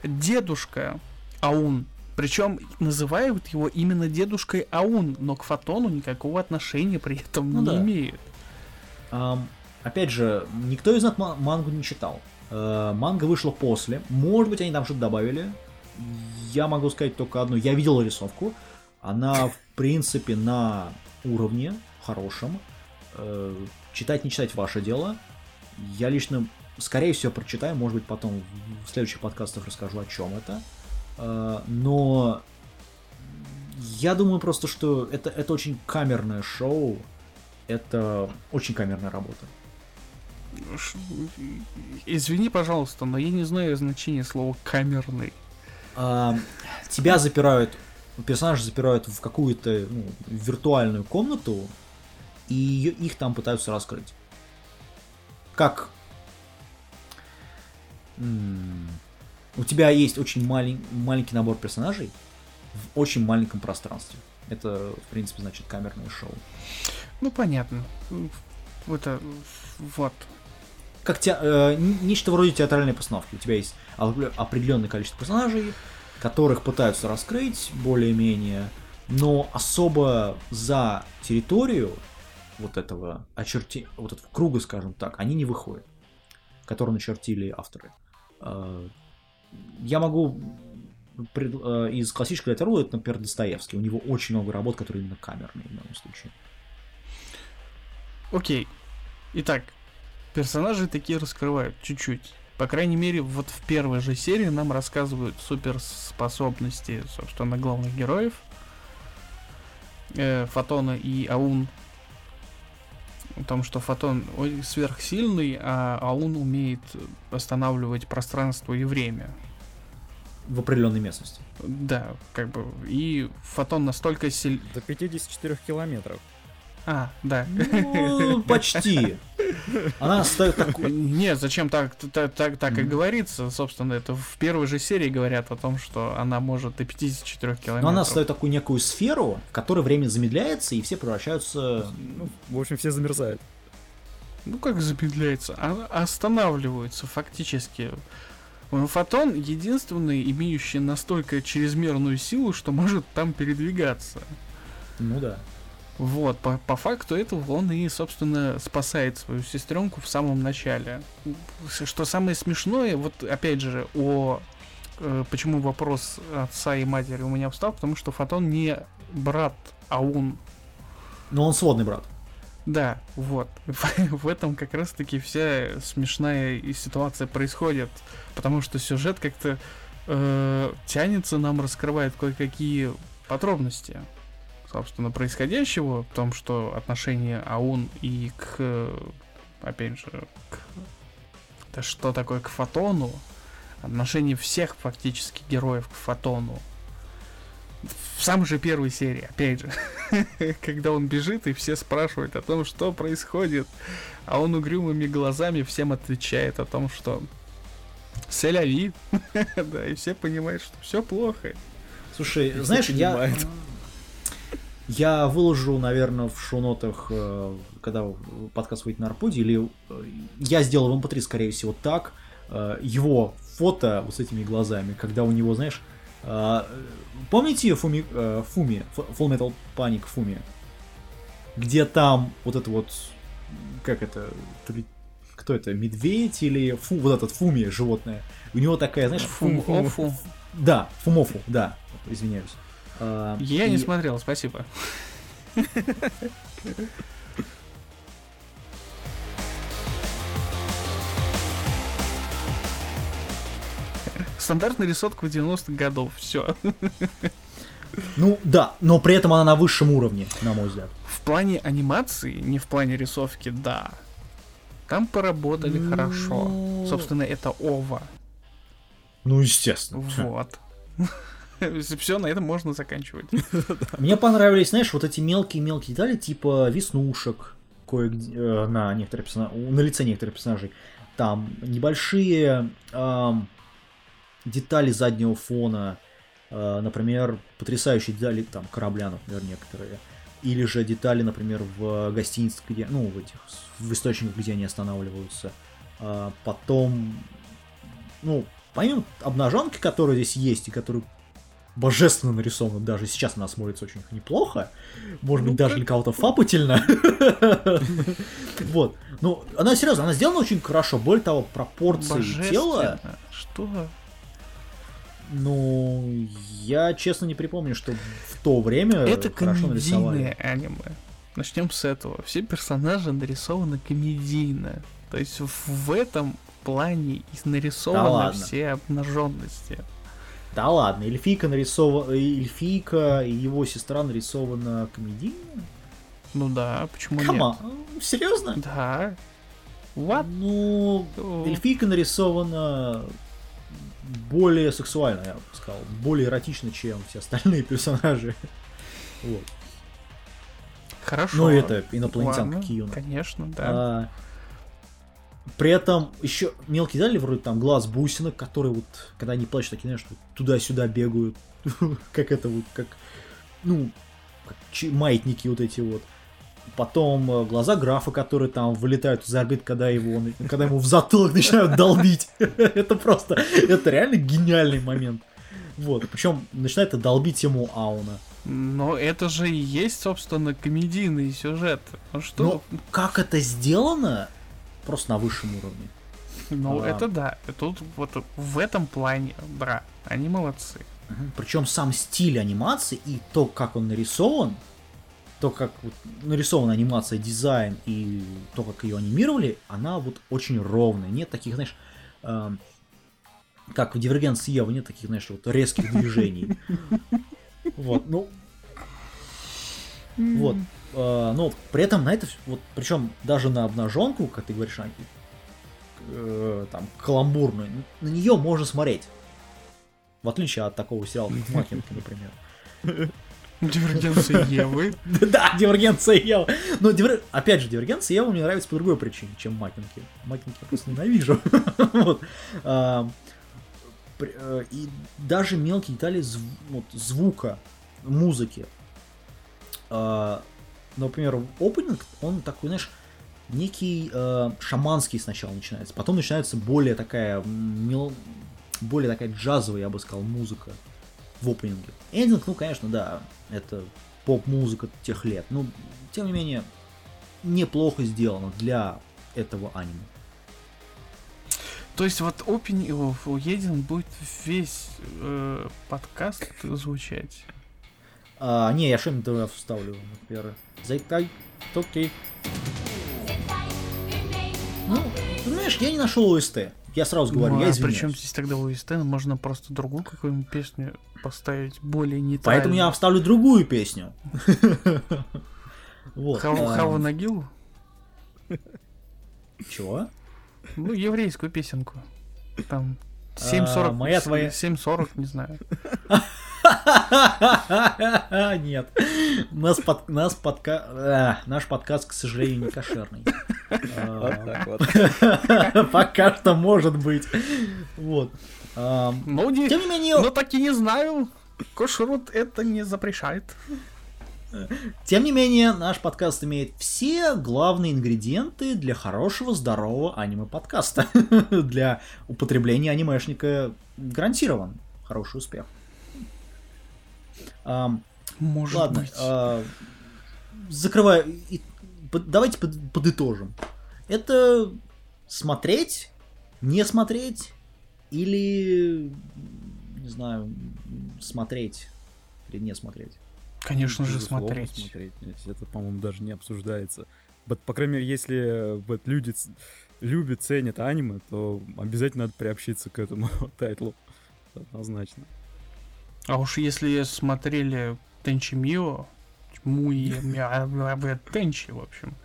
дедушка Аун. Причем называют его именно дедушкой Аун, но к Фотону никакого отношения при этом Ну не да. имеет. Ам, опять же, никто из нас ма- мангу не читал. Э, манга вышла после. Может быть, они там что-то добавили. Я могу сказать только одно. Я видел рисовку. Она, в принципе, на уровне хорошем. Э, читать, не читать ваше дело. Я лично, скорее всего, прочитаю. Может быть, потом в следующих подкастах расскажу, о чем это. Э, но я думаю просто, что это, это очень камерное шоу. Это очень камерная работа. Извини, пожалуйста, но я не знаю значения слова камерный. А, тебя запирают, персонажа запирают в какую-то ну, виртуальную комнату, и их там пытаются раскрыть. Как у тебя есть очень малень- маленький набор персонажей в очень маленьком пространстве. Это, в принципе, значит камерное шоу. Ну, понятно. Это, вот. Как те, э, нечто вроде театральной постановки. У тебя есть опре- определенное количество персонажей, которых пытаются раскрыть более-менее, но особо за территорию вот этого очерти... вот этого круга, скажем так, они не выходят, который начертили авторы. Э, Я могу э, из классической литературы, это, например, Достоевский. У него очень много работ, которые именно камерные в данном случае. Окей. Итак, персонажи такие раскрывают чуть-чуть. По крайней мере, вот в первой же серии нам рассказывают суперспособности, собственно, главных героев. Э, Фотона и Аун. О том, что Фотон ой, сверхсильный, а Аун умеет останавливать пространство и время. В определенной местности. Да, как бы. И Фотон настолько сильный. До 54 километров. А, да. Ну, почти. Она ставит такой... Нет, зачем так, так, так, так и говорится, собственно, это в первой же серии говорят о том, что она может до 54 километров. Но она ставит такую некую сферу, в которой время замедляется, и все превращаются... Ну, в общем, все замерзают. Ну как замедляется? А- останавливаются фактически. Ну, Фотон единственный, имеющий настолько чрезмерную силу, что может там передвигаться. Ну да. Вот, по, по факту этого он и, собственно, спасает свою сестренку в самом начале. Что самое смешное, вот опять же, о э, почему вопрос отца и матери у меня встал, потому что Фотон не брат, а он. Но он сводный брат. Да, вот. <laughs> В этом как раз-таки вся смешная ситуация происходит, потому что сюжет как-то э, тянется, нам раскрывает кое-какие подробности собственно, происходящего, в том, что отношение Аун и к, опять же, к... Да что такое к Фотону? Отношение всех фактически героев к Фотону. В самой же первой серии, опять же, <laughs> когда он бежит, и все спрашивают о том, что происходит, а он угрюмыми глазами всем отвечает о том, что Селяви, <laughs> да, и все понимают, что все плохо. Слушай, все знаешь, я... Я выложу, наверное, в шоу-нотах, э, когда подкаст выйдет на Арподе, или э, я сделал в MP3, скорее всего, так, э, его фото вот с этими глазами, когда у него, знаешь, помните Фуми, Фуми, Full Metal Panic Фуми, где там вот это вот, как это, кто это, медведь или фу, вот этот Фуми животное, у него такая, знаешь, Фум, фу- офу. да, Фумофу, да, извиняюсь. Э, Я и- не смотрел, спасибо. Стандартная рисовка 90-х годов, все. Ну да, но при этом она на высшем уровне, на мой взгляд. В плане анимации, не в плане рисовки, да. Там поработали Ну, хорошо. Собственно, это ова. Ну, естественно. Вот. Все, на этом можно заканчивать. <laughs> Мне понравились, знаешь, вот эти мелкие-мелкие детали, типа веснушек кое-где э, на некоторых на лице некоторых персонажей. Там небольшие ам, детали заднего фона, э, например, потрясающие детали там корабля, например, некоторые. Или же детали, например, в гостинице, где, ну, в этих, в источниках, где они останавливаются. А, потом, ну, помимо обнаженки, которая здесь есть, и которую божественно нарисована, даже сейчас она смотрится очень неплохо, может быть, Ну, даже как- для кого-то фапательно. <laughs> Вот. Ну, она серьезно, она сделана очень хорошо. Более того, пропорции тела. Что? ну, я честно не припомню, что в то время Это хорошо нарисовали. аниме. Начнем с этого. Все персонажи нарисованы комедийно. То есть в, этом плане и Да нарисованы ладно. все обнаженности. Да ладно, эльфийка нарисована, эльфийка и его сестра нарисована комедийно? Ну да, почему Кама, нет? серьезно? Да. What? Ну, эльфийка нарисована более сексуально, я бы сказал, более эротично, чем все остальные <laughs> персонажи. Вот. Хорошо. Ну, это инопланетянка Ладно, Киюна. Конечно, да. А, при этом еще мелкие детали, вроде там глаз бусинок, которые вот, когда они плачут, такие, знаешь, туда-сюда бегают. <laughs> как это вот, как, ну, как маятники вот эти вот. Потом э, глаза графа, которые там вылетают из орбит, когда его, когда ему в затылок начинают долбить. <laughs> это просто, это реально гениальный момент. Вот, причем начинает это долбить ему Ауна. Но это же и есть, собственно, комедийный сюжет. Ну что? Но как это сделано, просто на высшем уровне. Ну, а. это да. Тут вот в этом плане, да, они молодцы. Причем сам стиль анимации и то, как он нарисован, то, как вот нарисована анимация, дизайн и то, как ее анимировали, она вот очень ровная. Нет таких, знаешь, эм, как в Дивергенции Евы, нет таких, знаешь, вот резких движений. <laughs> Вот, ну... Вот. Э, Но при этом на это, вот, причем даже на обнаженку, как ты говоришь, Анки, э, там, каламбурную, на нее можно смотреть. В отличие от такого сериала, как Махинка, например. <laughs> Дивергенция Евы. <laughs> Да, Дивергенция Ева. Но, дивер- опять же, Дивергенция Ева мне нравится по другой причине, чем Макинки. Макинки я просто ненавижу. <laughs> Вот. А, э, И даже мелкие детали зв- вот, звука, музыки. А, Например, опенинг, он такой, знаешь, некий э, шаманский сначала начинается, потом начинается более такая мел- более такая джазовая, я бы сказал, музыка в опенинге. Эндинг, ну, конечно, да, это поп-музыка тех лет, но, тем не менее, неплохо сделано для этого аниме. То есть вот опенинг уеден будет весь э, подкаст звучать. А, не, я туда вставлю, например. Зайтай, окей. Ну, ты знаешь, я не нашел ОСТ. Я сразу говорю, Ну, я а извиняюсь. причем здесь тогда ОСТ, можно просто другую какую-нибудь песню поставить, более нейтральную. Поэтому я вставлю другую песню. <laughs> Вот. Хава, а, Нагил? Чего? Ну, еврейскую песенку. Там А, 7.40, моя твоя- 7.40, не знаю. <laughs> <laughs> Нет. Нас под, нас подка... а, наш подкаст, к сожалению, не кошерный. <laughs> <laughs> Пока что может быть. Вот. Ну, Тем не менее, ну так и не знаю. Кошерут это не запрещает. Тем не менее, наш подкаст имеет все главные ингредиенты для хорошего, здорового аниме-подкаста. Для употребления анимешника гарантирован хороший успех. Ам, Может Ладно, быть. а, закрываю. и под- давайте под- подытожим. Это смотреть, не смотреть или, не знаю, смотреть или не смотреть. Конечно же, смотреть. смотреть. Это, по-моему, даже не обсуждается. Вот, по крайней мере, если вот, люди любят, ценят аниме, то обязательно надо приобщиться к этому <laughs> тайтлу. Однозначно. А уж если смотрели Тенчи Мио, Муи, Мя- Мя- Тенчи, в общем.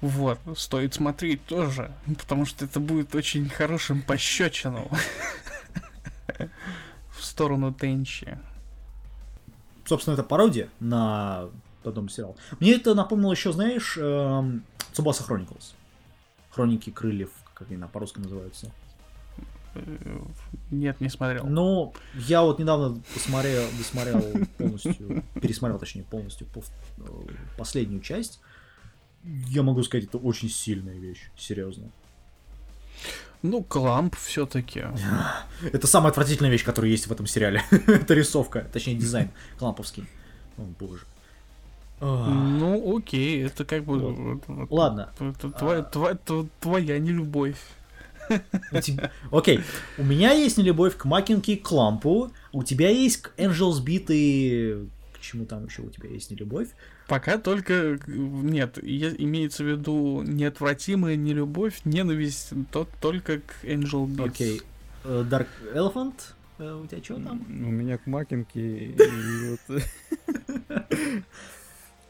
Вот, стоит смотреть тоже, потому что это будет очень хорошим пощечином <laughs> в сторону Тенчи. Собственно, это пародия на потом сериал. Мне это напомнило еще, знаешь, эм, Цубаса Хрониклс. Хроники крыльев, как они на по-русски называются. Нет, не смотрел. Ну, я вот недавно посмотрел, досмотрел полностью, пересмотрел, точнее, полностью э, последнюю часть. Я могу сказать, это очень сильная вещь, серьезно. Ну, Кламп все-таки. <laughs> Это самая отвратительная вещь, которая есть в этом сериале. <laughs> это рисовка, точнее, дизайн кламповский. О, боже. Ах. Ну, окей, это как бы... Ладно. А. твоя нелюбовь. Окей, у меня есть нелюбовь к Макинке и Клампу, у тебя есть к Angels Beat и... К чему там еще у тебя есть нелюбовь? Пока только э, нет, имеется в виду неотвратимая нелюбовь, ненависть то, только к Angel Beats. Окей. Э, Dark Elephant? Э, У тебя что там? У меня к Макинке и вот...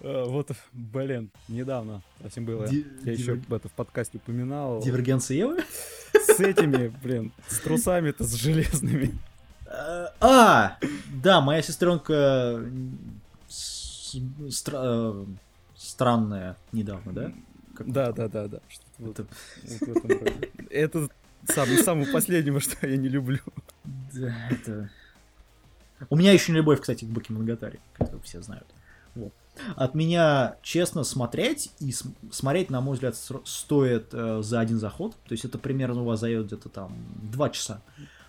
Вот, блин, недавно совсем было. Я еще это в подкасте упоминал. Дивергенция Евы? С этими, блин, с трусами-то, с железными. Э, А, да, моя сестренка стра- э, странное недавно, да? Как- Да, да, да, да. Вот, Это- вот самое, самое последнего, что я не люблю. Да, это... У меня еще не любовь, кстати, к Баки Моноgatari, как все знают. Вот. От меня, честно, смотреть, и с- смотреть, на мой взгляд, стоит э, за один заход. То есть это примерно у вас займет где-то там два часа.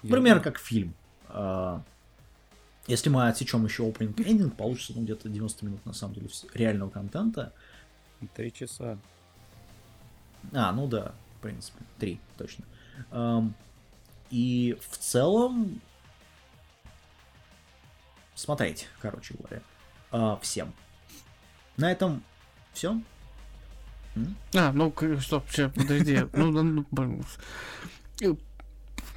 Примерно как фильм. А, Если мы отсечем еще opening ending, получится ну, где-то 90 минут, на самом деле, реального контента. Три часа. А, ну да, в принципе, три, точно. Ам, и в целом смотреть, короче говоря, а, всем. На этом все. А, ну, сейчас, подожди. Ну, ну, ну,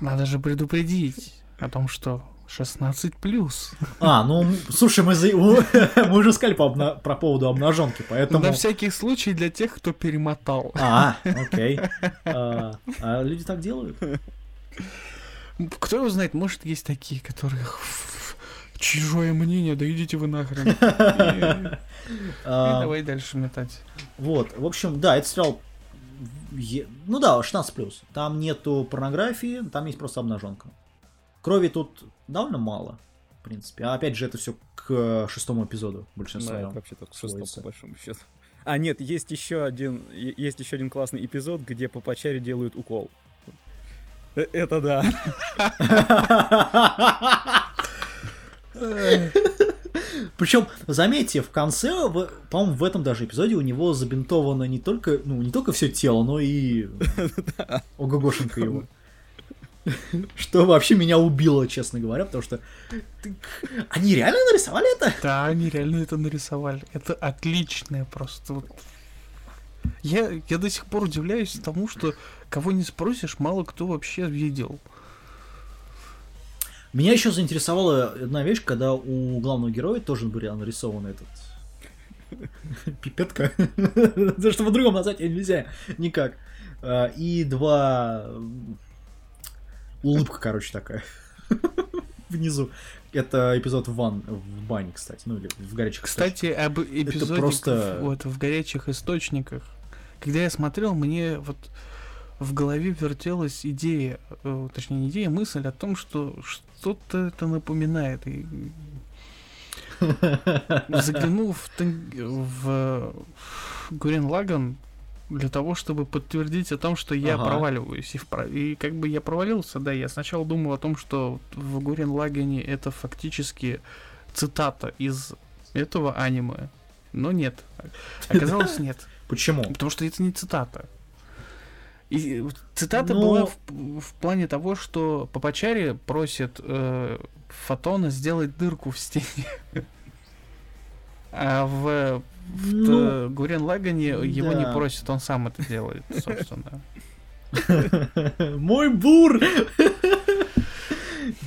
Надо же предупредить о том, что 16 плюс. А, ну, слушай, мы, за- <laughs> мы уже сказали по, обна- про поводу обнаженки, поэтому... На всякий случай для тех, кто перемотал. А, окей. А, а люди так делают? Кто его знает, может, есть такие, которые... Чужое мнение, да идите вы нахрен. <laughs> И А, давай дальше метать. Вот, в общем, да, это сериал... Ну да, 16+. Там нету порнографии, там есть просто обнаженка. Крови тут довольно мало, в принципе. А опять же, это все к шестому эпизоду большинство. Да, вообще только шестом, сводится. по большому счету. А, нет, есть еще один, есть еще один классный эпизод, где по почаре делают укол. Э, Это да. <laughs> Причем, заметьте, в конце, по-моему, в этом даже эпизоде у него забинтовано не только, ну, не только все тело, но и Ого-гошенька его. Что вообще меня убило, честно говоря, потому что они реально нарисовали это? Да, они реально это нарисовали. Это отличное просто. Я, я до сих пор удивляюсь тому, что кого не спросишь, мало кто вообще видел. Меня еще заинтересовала одна вещь, когда у главного героя тоже был нарисован этот <laughs> пипетка. <laughs> За что по-другому назвать нельзя никак. А, И два улыбка, короче, такая <laughs> внизу. Это эпизод в, ван... в бане, кстати, ну или в горячих Кстати, об эпизоде просто- вот, в горячих источниках. Когда я смотрел, мне вот в голове вертелась идея, э, точнее не идея, мысль о том, что что-то это напоминает. И заглянул в, в Гурен Лаган для того, чтобы подтвердить о том, что я Ага. проваливаюсь. И, впра- и как бы я провалился, да, я сначала думал о том, что в Гурен Лагане это фактически цитата из этого аниме. Но нет. Оказалось, нет. Почему? Потому что это не цитата. И вот цитата Ну- была в, в плане того, что Папачари просит э, Фотона сделать дырку в стене. А в, в Ну, Т- Гурен Лагане его не да. просит, он сам это делает, собственно. Мой бур!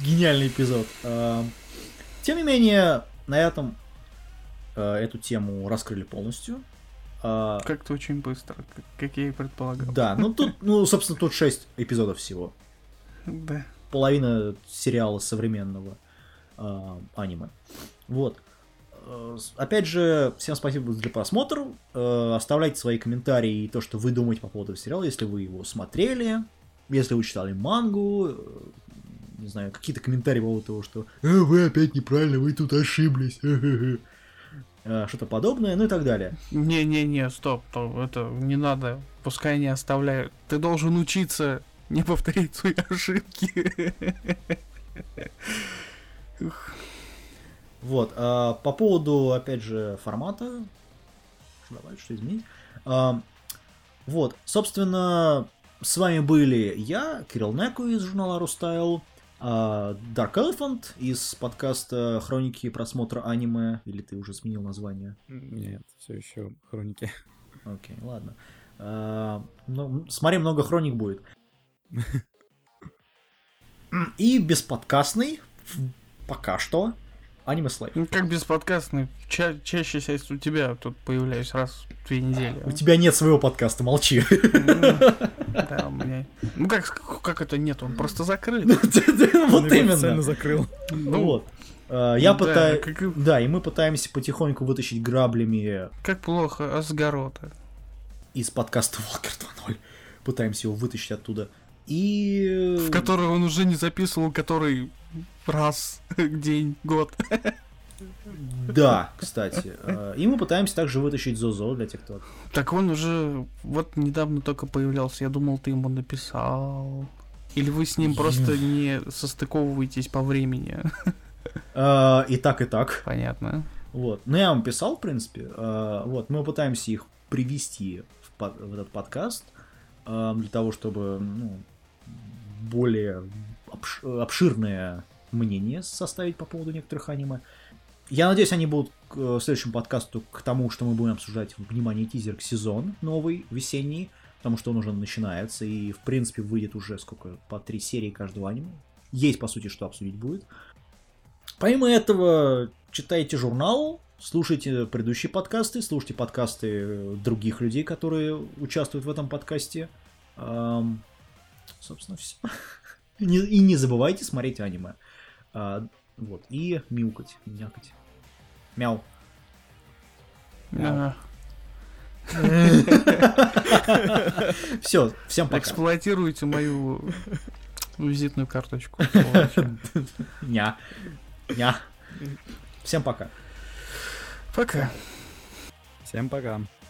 Гениальный эпизод. А, Тем не менее, на этом а, эту тему раскрыли полностью. А, Как-то очень быстро, как, я и предполагал. Да, ну тут, ну, собственно, тут 6 эпизодов всего. Да. Половина сериала современного а, аниме. Вот. Э, Опять же, всем спасибо за просмотр. Э, Оставляйте свои комментарии и то, что вы думаете по поводу сериала, если вы его смотрели, если вы читали мангу, э, не знаю, какие-то комментарии по поводу того, что «Э, вы опять неправильно, вы тут ошиблись, Э, <laughs> что-то подобное, ну и так далее. Не-не-не, стоп, то это не надо, пускай не оставляют. Ты должен учиться не повторить свои ошибки. Вот, а, по поводу, опять же, формата, что добавить, что изменить. А, вот, собственно, с вами были я, Кирилл Неку из журнала Рустайл, Dark Elephant из подкаста Хроники просмотра аниме, или ты уже сменил название? Нет, все еще хроники. Окей, ладно. А, ну, смотри, много хроник будет. И бесподкастный, пока что, аниме слайв. Ну, как бесподкастный, ча- чаще всего у тебя тут появляюсь раз в две недели. У тебя нет своего подкаста, молчи. Да, у меня... Ну как, как это нет, он просто закрыт. <laughs> Вот именно. закрыл. Ну, Вот. Э, Я да, пытаюсь... Да, и мы пытаемся потихоньку вытащить граблями как плохо, Асгарота. из подкаста Walker 2.0. Пытаемся его вытащить оттуда. И... В который он уже не записывал, который раз, <laughs> день, год. <laughs> Да, кстати. Э, И мы пытаемся также вытащить Зозо для тех, кто... Так он уже вот недавно только появлялся. Я думал, ты ему написал. Или вы с ним просто не состыковываетесь по времени. Э, И так, и так. Понятно. Вот. Ну, я вам писал, в принципе. Э, Вот. Мы пытаемся их привести в, под- в этот подкаст для того, чтобы ну, более обш- обширное мнение составить по поводу некоторых аниме. Я надеюсь, они будут к э, следующему подкасту к тому, что мы будем обсуждать внимание тизер к сезон новый, весенний, потому что он уже начинается, и, в принципе, выйдет уже сколько, по три серии каждого аниме. Есть, по сути, что обсудить будет. Помимо этого, читайте журнал, слушайте предыдущие подкасты, слушайте подкасты э, других людей, которые участвуют в этом подкасте. Ам, собственно, все. <laughs> И не забывайте смотреть аниме. А, Вот, и мяукать, мякать. Мяу. <laughs> Все, всем пока. Эксплуатируйте мою визитную карточку. Ня. Ня. Всем пока. Пока. Всем пока.「